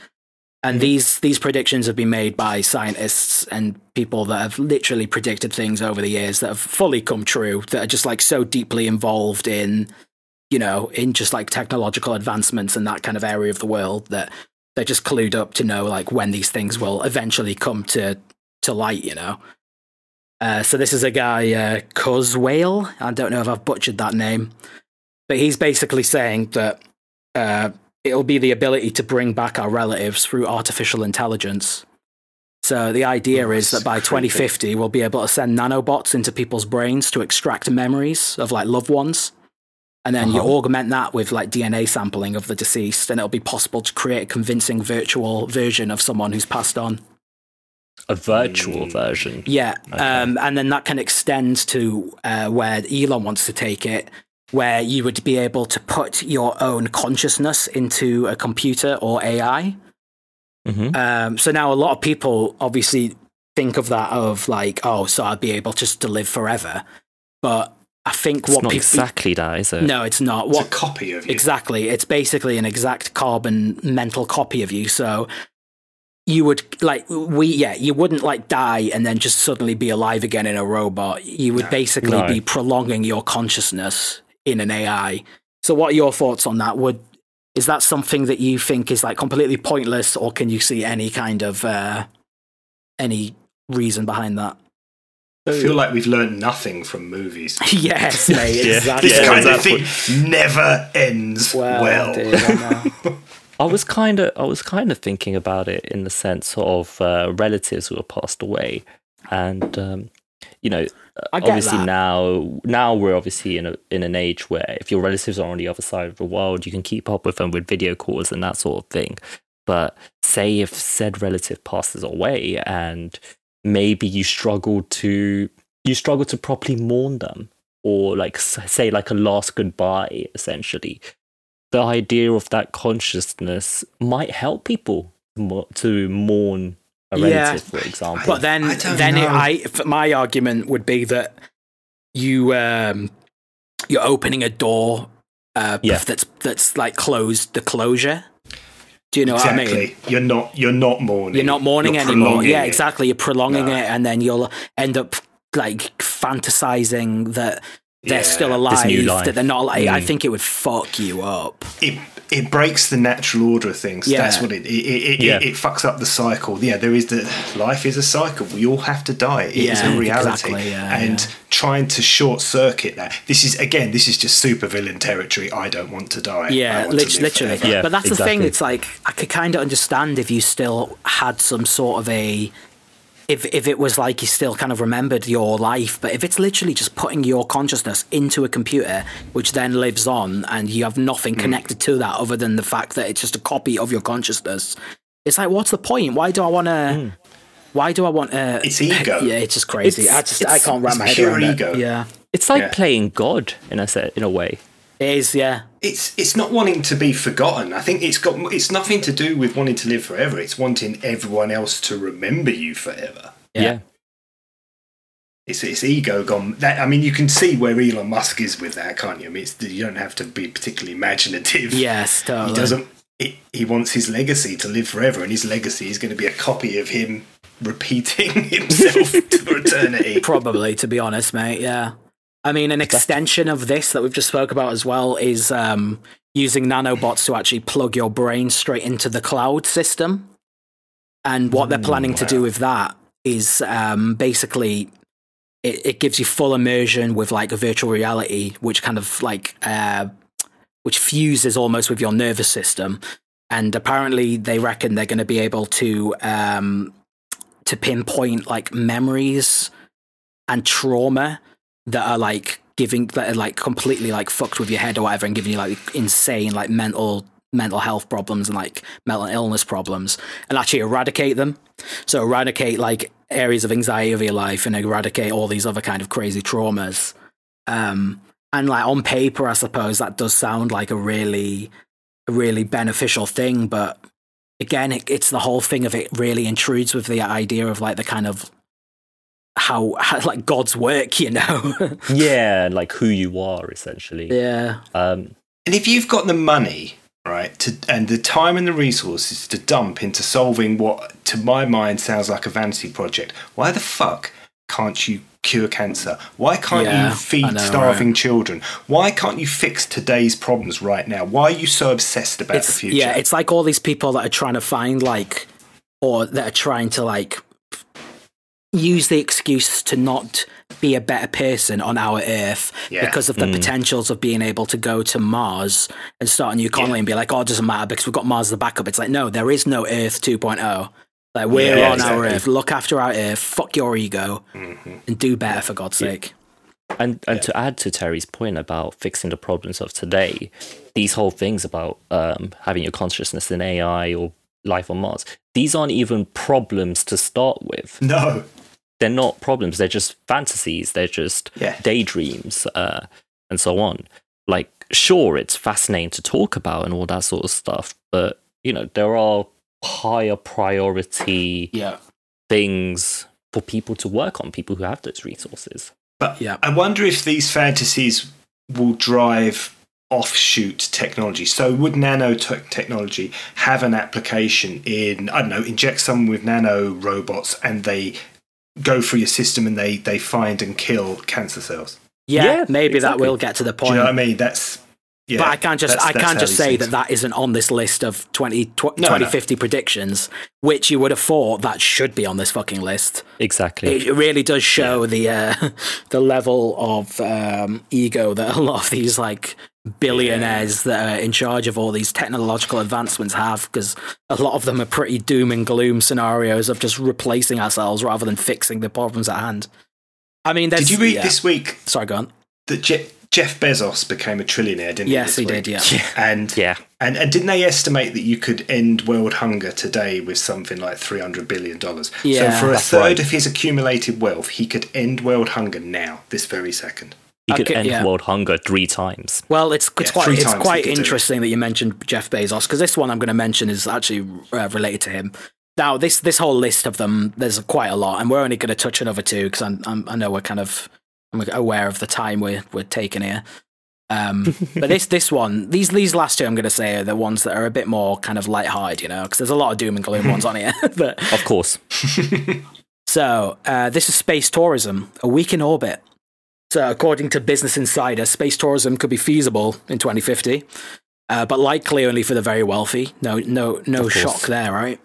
And these these predictions have been made by scientists and people that have literally predicted things over the years that have fully come true. That are just like so deeply involved in, you know, in just like technological advancements and that kind of area of the world that they're just clued up to know like when these things will eventually come to to light. You know. Uh, so this is a guy, uh, Coswale. I don't know if I've butchered that name, but he's basically saying that uh, it'll be the ability to bring back our relatives through artificial intelligence. So the idea Oh, is that by that's creepy. 2050, we'll be able to send nanobots into people's brains to extract memories of like loved ones. And then you Uh-huh. augment that with like DNA sampling of the deceased, and it'll be possible to create a convincing virtual version of someone who's passed on. A virtual Mm. version. Yeah, Okay. um, and then that can extend to uh, where Elon wants to take it, where you would be able to put your own consciousness into a computer or AI. hmm Um, so now a lot of people obviously think of that of like, oh, so I'd be able just to live forever. But I think It's what not people exactly that, is it? no, it's not. It's What a copy of you. Exactly. It's basically an exact carbon mental copy of you. So you would like we yeah, you wouldn't like die and then just suddenly be alive again in a robot. You would No. basically No. be prolonging your consciousness in an AI. So what are your thoughts on that? Would is that something that you think is like completely pointless or can you see any kind of uh any reason behind that? I feel like we've learned nothing from movies. yes, mate. Yeah. Exactly. This Yeah, kind of thing never ends well. Well, dude, I was kind of I was kind of thinking about it in the sense of uh, relatives who have passed away, and um, you know, obviously that. now now we're obviously in a in an age where if your relatives are on the other side of the world, you can keep up with them with video calls and that sort of thing. But say if said relative passes away and maybe you struggle to you struggle to properly mourn them or like say like a last goodbye essentially the idea of that consciousness might help people mo- to mourn a Yeah. relative for example But then, I then it, know. I f- my argument would be that you um, you're opening a door uh, Yeah. that's that's like closed the closure. Do you know what I mean? Exactly. You're not. You're not mourning. You're not mourning You're anymore. Yeah, it. exactly. You're prolonging No. it, and then you'll end up like fantasizing that they're Yeah, still alive, that they're not alive. I Mm. think it would fuck you up. It it breaks the natural order of things. Yeah. That's what it it, it, Yeah. it it fucks up the cycle. Yeah, there is the life is a cycle. We all have to die. It is Yeah, a reality. exactly, yeah, and yeah. trying to short circuit that. This is again. This is just super villain territory. I don't want to die. Yeah, want to lit- literally. forever. Yeah, but that's the thing. It's like I could kind of understand if you still had some sort of a, if if it was like you still kind of remembered your life. But if it's literally just putting your consciousness into a computer, which then lives on, and you have nothing Hmm. connected to that other than the fact that it's just a copy of your consciousness, it's like, what's the point? Why do I want to? Why do I want to? It's ego. Yeah, it's just crazy. It's- I just I can't wrap my head around ego. it. Yeah, it's like Yeah. playing god in a set in a way it is. Yeah, it's it's not wanting to be forgotten. I think it's got it's nothing to do with wanting to live forever. It's wanting everyone else to remember you forever. Yeah. yeah, It's it's ego gone. That I mean, you can see where Elon Musk is with that, can't you? I mean, it's, you don't have to be particularly imaginative. yes, totally. he doesn't. He, he wants his legacy to live forever, and his legacy is going to be a copy of him repeating himself to eternity. Probably, to be honest, mate. Yeah. I mean, an extension of this that we've just spoke about as well is um, using nanobots to actually plug your brain straight into the cloud system. And what they're planning to do with that is um, basically it, it gives you full immersion with like a virtual reality, which kind of like uh, which fuses almost with your nervous system. And apparently, they reckon they're going to be able to um, to pinpoint like memories and trauma that are like giving that are like completely like fucked with your head or whatever and giving you like insane like mental mental health problems and like mental illness problems and actually eradicate them. So eradicate like areas of anxiety of your life and eradicate all these other kind of crazy traumas. Um and like on paper i suppose that does sound like a really really beneficial thing but again it, it's the whole thing of it really intrudes with the idea of like the kind of how, how like god's work you know yeah like who you are essentially yeah um And if you've got the money, right, to, and the time and the resources to dump into solving what, to my mind, sounds like a vanity project, why the fuck can't you cure cancer? Why can't Yeah, you feed know, starving children? Why can't you fix today's problems right now? Why are you so obsessed about the future? yeah it's like all these people that are trying to find like or that are trying to like use the excuse to not be a better person on our earth Yeah. because of the Mm. potentials of being able to go to Mars and start a new colony and be like, oh, it doesn't matter because we've got Mars as a backup. It's like, no, there is no Earth 2.0. Like, we're Yeah, on our. Earth. Look after our Earth. Fuck your ego Mhm. and do better for God's sake. And and to add to Terry's point about fixing the problems of today, these whole things about um, having your consciousness in AI or life on Mars, these aren't even problems to start with. No. They're not problems. They're just fantasies. They're just Yeah. daydreams uh, and so on. Like, sure, it's fascinating to talk about and all that sort of stuff, but you know there are higher priority Yeah. things for people to work on. People who have those resources. But Yeah. I wonder if these fantasies will drive offshoot technology. So would nanotechnology have an application in I don't know, inject someone with nano robots and they go through your system and they they find and kill cancer cells? Yeah, Yeah, maybe that will get to the Do point. you know what I mean? That's Yeah, but I can't just that's- I that's can't just say that that isn't on this list of 20, tw- No, 2050 predictions, which you would have thought that should be on this fucking list. Exactly. It really does show the uh, the level of um, ego that a lot of these like billionaires that are in charge of all these technological advancements have, because a lot of them are pretty doom and gloom scenarios of just replacing ourselves rather than fixing the problems at hand. I mean, Did you read yeah. this week Sorry, go on. that Je- Jeff Bezos became a trillionaire? Didn't Yes, he? Yes, he this did. week? Yeah. And Yeah. and and didn't they estimate that you could end world hunger today with something like three hundred billion dollars? Yeah, so for a third right. of his accumulated wealth, he could end world hunger now, this very second. You could Okay, end yeah. world hunger three times. Well, it's it's Yeah, quite it's quite he could do it. interesting that you mentioned Jeff Bezos because this one I'm going to mention is actually uh, related to him. Now, this this whole list of them, there's quite a lot, and we're only going to touch another two because I'm, I'm I know we're kind of I'm aware of the time we're we're taking here. Um, but this this one, these these last two, I'm going to say are the ones that are a bit more kind of light-hearted, you know, because there's a lot of doom and gloom ones on here. but Of course. so, uh, this is space tourism, a week in orbit. So, according to Business Insider, space tourism could be feasible in 2050, uh, but likely only for the very wealthy. No, no, no shock there, right?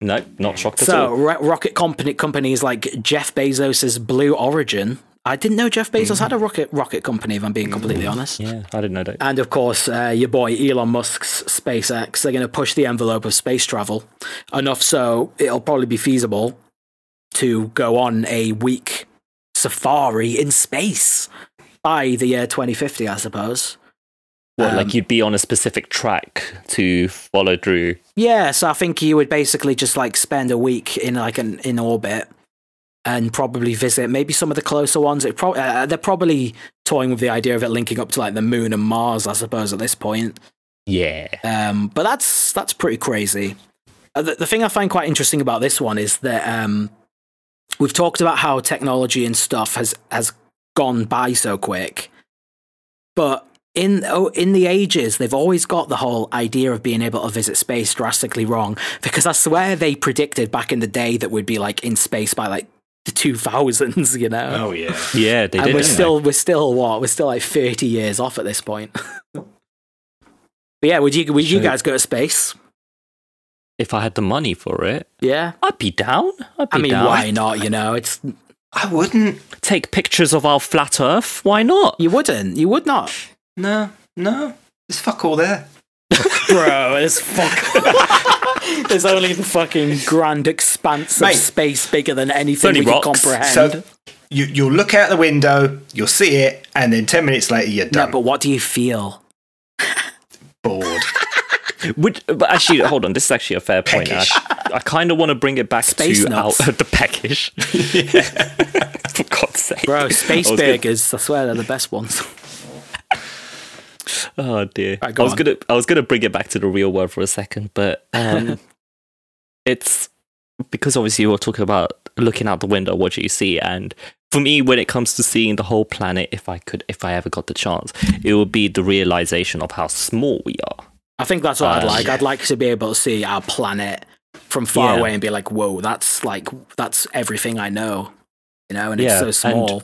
No, not shocked at So, all. ro- rocket company companies like Jeff Bezos's Blue Origin. I didn't know Jeff Bezos had a rocket rocket company. If I'm being completely honest. Yeah, I didn't know that. And of course, uh, your boy Elon Musk's SpaceX, they're going to push the envelope of space travel enough so it'll probably be feasible to go on a week safari in space by the year 2050, I suppose. What, Um, like you'd be on a specific track to follow through? Yeah, so I think you would basically just like spend a week in like an in orbit and probably visit maybe some of the closer ones. It pro- uh, they're probably toying with the idea of it linking up to like the moon and Mars, I suppose, at this point. Yeah. Um, but that's that's pretty crazy. Uh, the, the thing I find quite interesting about this one is that um, we've talked about how technology and stuff has has gone by so quick, but in oh, in the ages they've always got the whole idea of being able to visit space drastically wrong because I swear they predicted back in the day that we'd be like in space by like the two thousands, you know. Oh yeah. Yeah, they and did. we're didn't they? still we're still what we're still like thirty years off at this point. but yeah, would you would you guys go to space? If I had the money for it, Yeah. I'd be down. I'd be I mean, down. why not? You know, it's I wouldn't. Take pictures of our flat Earth. Why not? you wouldn't, you would not, No, no. There's fuck all there. bro. It's fuck. There's only the fucking grand expanse Mate. of space bigger than anything only we can comprehend. So you you'll look out the window, you'll see it, and then ten minutes later you're done. no, but what do you feel? Bored. Would, but actually, hold on. This is actually a fair point. Peckish. I, I kind of want to bring it back Space to nuts. out, the peckish. For God's sake, Bro, space was gonna- burgers, I swear they're the best ones. Oh dear. Right, I was on. gonna I was gonna bring it back to the real world for a second, but um, it's because obviously you were talking about looking out the window, what do you see? And for me, when it comes to seeing the whole planet, if I could, if I ever got the chance, it would be the realization of how small we are. I think that's what I'd Uh, like. I'd like to be able to see our planet from far Yeah. away and be like, "Whoa, that's like that's everything I know," you know, and Yeah, it's so small.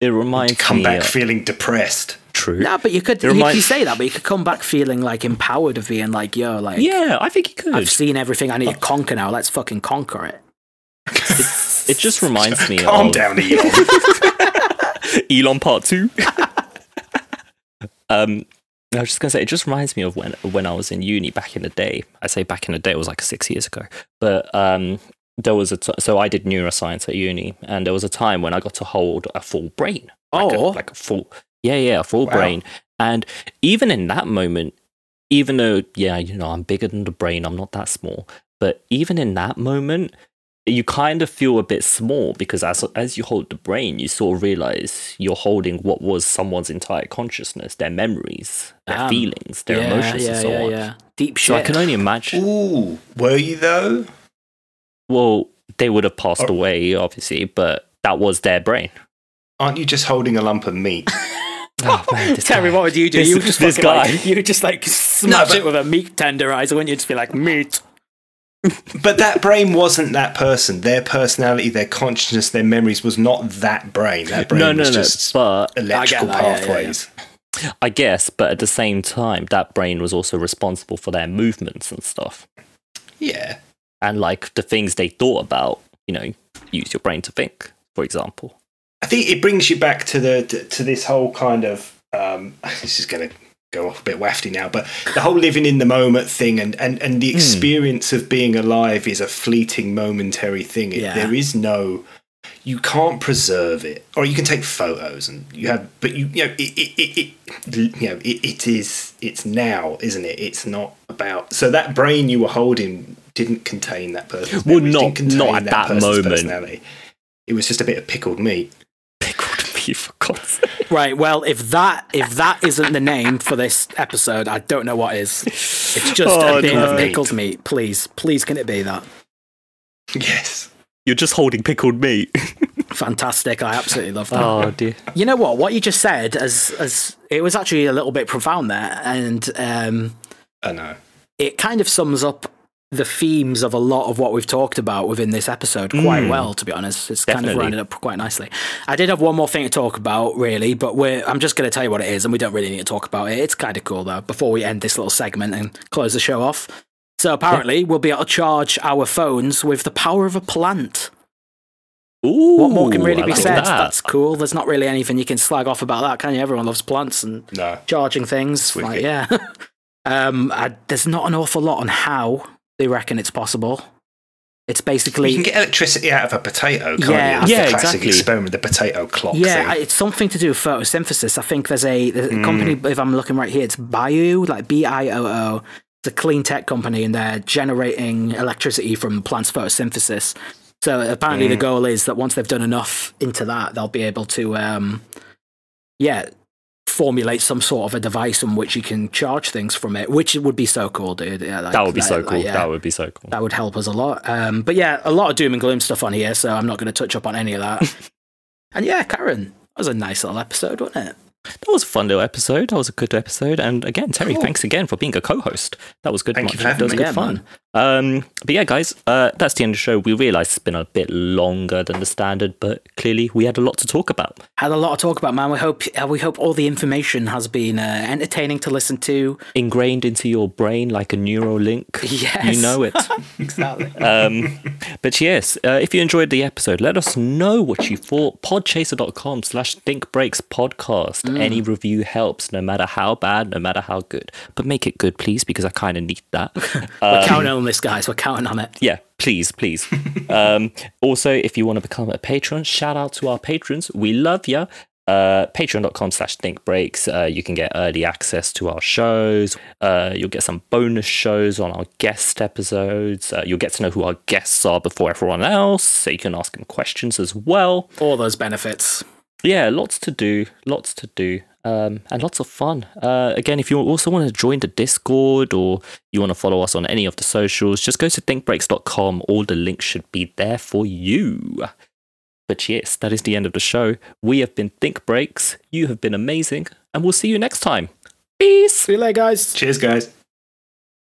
It reminds me of Come me. back uh, feeling depressed. true. No, but you could you, reminds- you say that, but you could come back feeling like empowered of being like, "Yo, like, Yeah, I think you could. I've seen everything I need to conquer now. Let's fucking conquer it." It just reminds me Calm of down, Elon. Elon Part Two. um, I was just gonna say, it just reminds me of when when I was in uni back in the day. I say back in the day, it was like six years ago. But um, there was a t- so I did neuroscience at uni, and there was a time when I got to hold a full brain, like a, Oh. like a full, yeah, yeah, a full Wow. brain. And even in that moment, even though yeah, you know, I'm bigger than the brain, I'm not that small. But even in that moment, you kind of feel a bit small because as as you hold the brain, you sort of realize you're holding what was someone's entire consciousness, their memories, their Damn. feelings, their yeah, emotions, yeah, and so yeah, on. yeah. Deep So I can only imagine. Ooh, were you though? Well, they would have passed Oh. away, obviously, but that was their brain. Aren't you just holding a lump of meat? Oh, man, this Terry, guy. what would you do? This- you would just this fucking, like- you would just like smash but- it with a meat tenderizer, wouldn't you? Just be like meat. But that brain wasn't that person. Their personality, their consciousness, their memories was not that brain. That brain no, no, was no. just But electrical that, yeah, yeah, pathways. I guess, but at the same time, that brain was also responsible for their movements and stuff. Yeah. And like the things they thought about, you know, use your brain to think, for example. I think it brings you back to the to, to this whole kind of um, this is going to go off a bit wafty now, but the whole living in the moment thing and and and the hmm. experience of being alive is a fleeting, momentary thing. It, Yeah. There is no. You can't preserve it, or you can take photos, and you have, but you, you know, it, it, it, you know, it, it is, it's now, isn't it? It's not about. So that brain you were holding didn't contain that person. Well, not- didn't at that person's moment. It was just a bit of pickled meat. Pickled for God's sake. Right. Well, if that if that isn't the name for this episode, I don't know what is. It's just Oh, a bin no. of pickled meat. Please, please, can it be that? Yes. You're just holding pickled meat. Fantastic. I absolutely love that. oh dear. You know what? What you just said, as as it was actually a little bit profound there, and um, I know. it kind of sums up the themes of a lot of what we've talked about within this episode quite well. To be honest, it's kind of Definitely. rounded up quite nicely. I did have one more thing to talk about, really, but we're, I'm just going to tell you what it is, and we don't really need to talk about it. It's kind of cool though. Before we end this little segment and close the show off, so apparently we'll be able to charge our phones with the power of a plant. Ooh, What more can really I be like said? that. That's cool. There's not really anything you can slag off about that, can you? Everyone loves plants and No. charging things. Like, yeah. um, I, there's not an awful lot on how they reckon it's possible. It's basically You can get electricity out of a potato, can't Yeah, you? Yeah, the classic exactly. experiment, the potato clock yeah, thing. it's something to do with photosynthesis. I think there's a, there's a company. If I'm looking right here, it's Bio, like B I O O. It's a clean tech company, and they're generating electricity from plants' photosynthesis. So apparently, the goal is that once they've done enough into that, they'll be able to, um, yeah, formulate some sort of a device on which you can charge things from it, which would be so cool, dude. Yeah, like- That would be like- so like, cool. yeah. That would be so cool. that would help us a lot. Um, but yeah, a lot of doom and gloom stuff on here, so I'm not going to touch up on any of that. and yeah, Karen, that was a nice little episode, wasn't it? That was a fun little episode. That was a good episode. And again, Terry, Cool. thanks again for being a co-host. That was good. Thank much. you for having that was me. good Yeah, fun. Um, but yeah, guys, uh, that's the end of the show. We realised it's been a bit longer than the standard, but clearly we had a lot to talk about. Had a lot to talk about, man. We hope uh, we hope all the information has been uh, entertaining to listen to. Ingrained into your brain like a neural link. Yes. You know it. Exactly. um, but yes, uh, if you enjoyed the episode, let us know what you thought. Podchaser.com slash Think Breaks podcast. Any review helps, no matter how bad, no matter how good. But make it good, please, because I kind of need that. We're counting on this, guys. We're counting on it. yeah, please, please. um, also, if you want to become a patron, shout out to our patrons. We love you. Uh, patreon.com slash thinkbreaks uh, you can get early access to our shows uh, you'll get some bonus shows on our guest episodes uh, you'll get to know who our guests are before everyone else so you can ask them questions as well All those benefits. Yeah, lots to do, lots to do, um, and lots of fun. Uh, again, if you also want to join the Discord or you want to follow us on any of the socials, just go to thinkbreaks.com. All the links should be there for you. But yes, that is the end of the show. We have been Think Breaks. You have been amazing, and we'll see you next time. Peace. See you later, guys. Cheers, guys.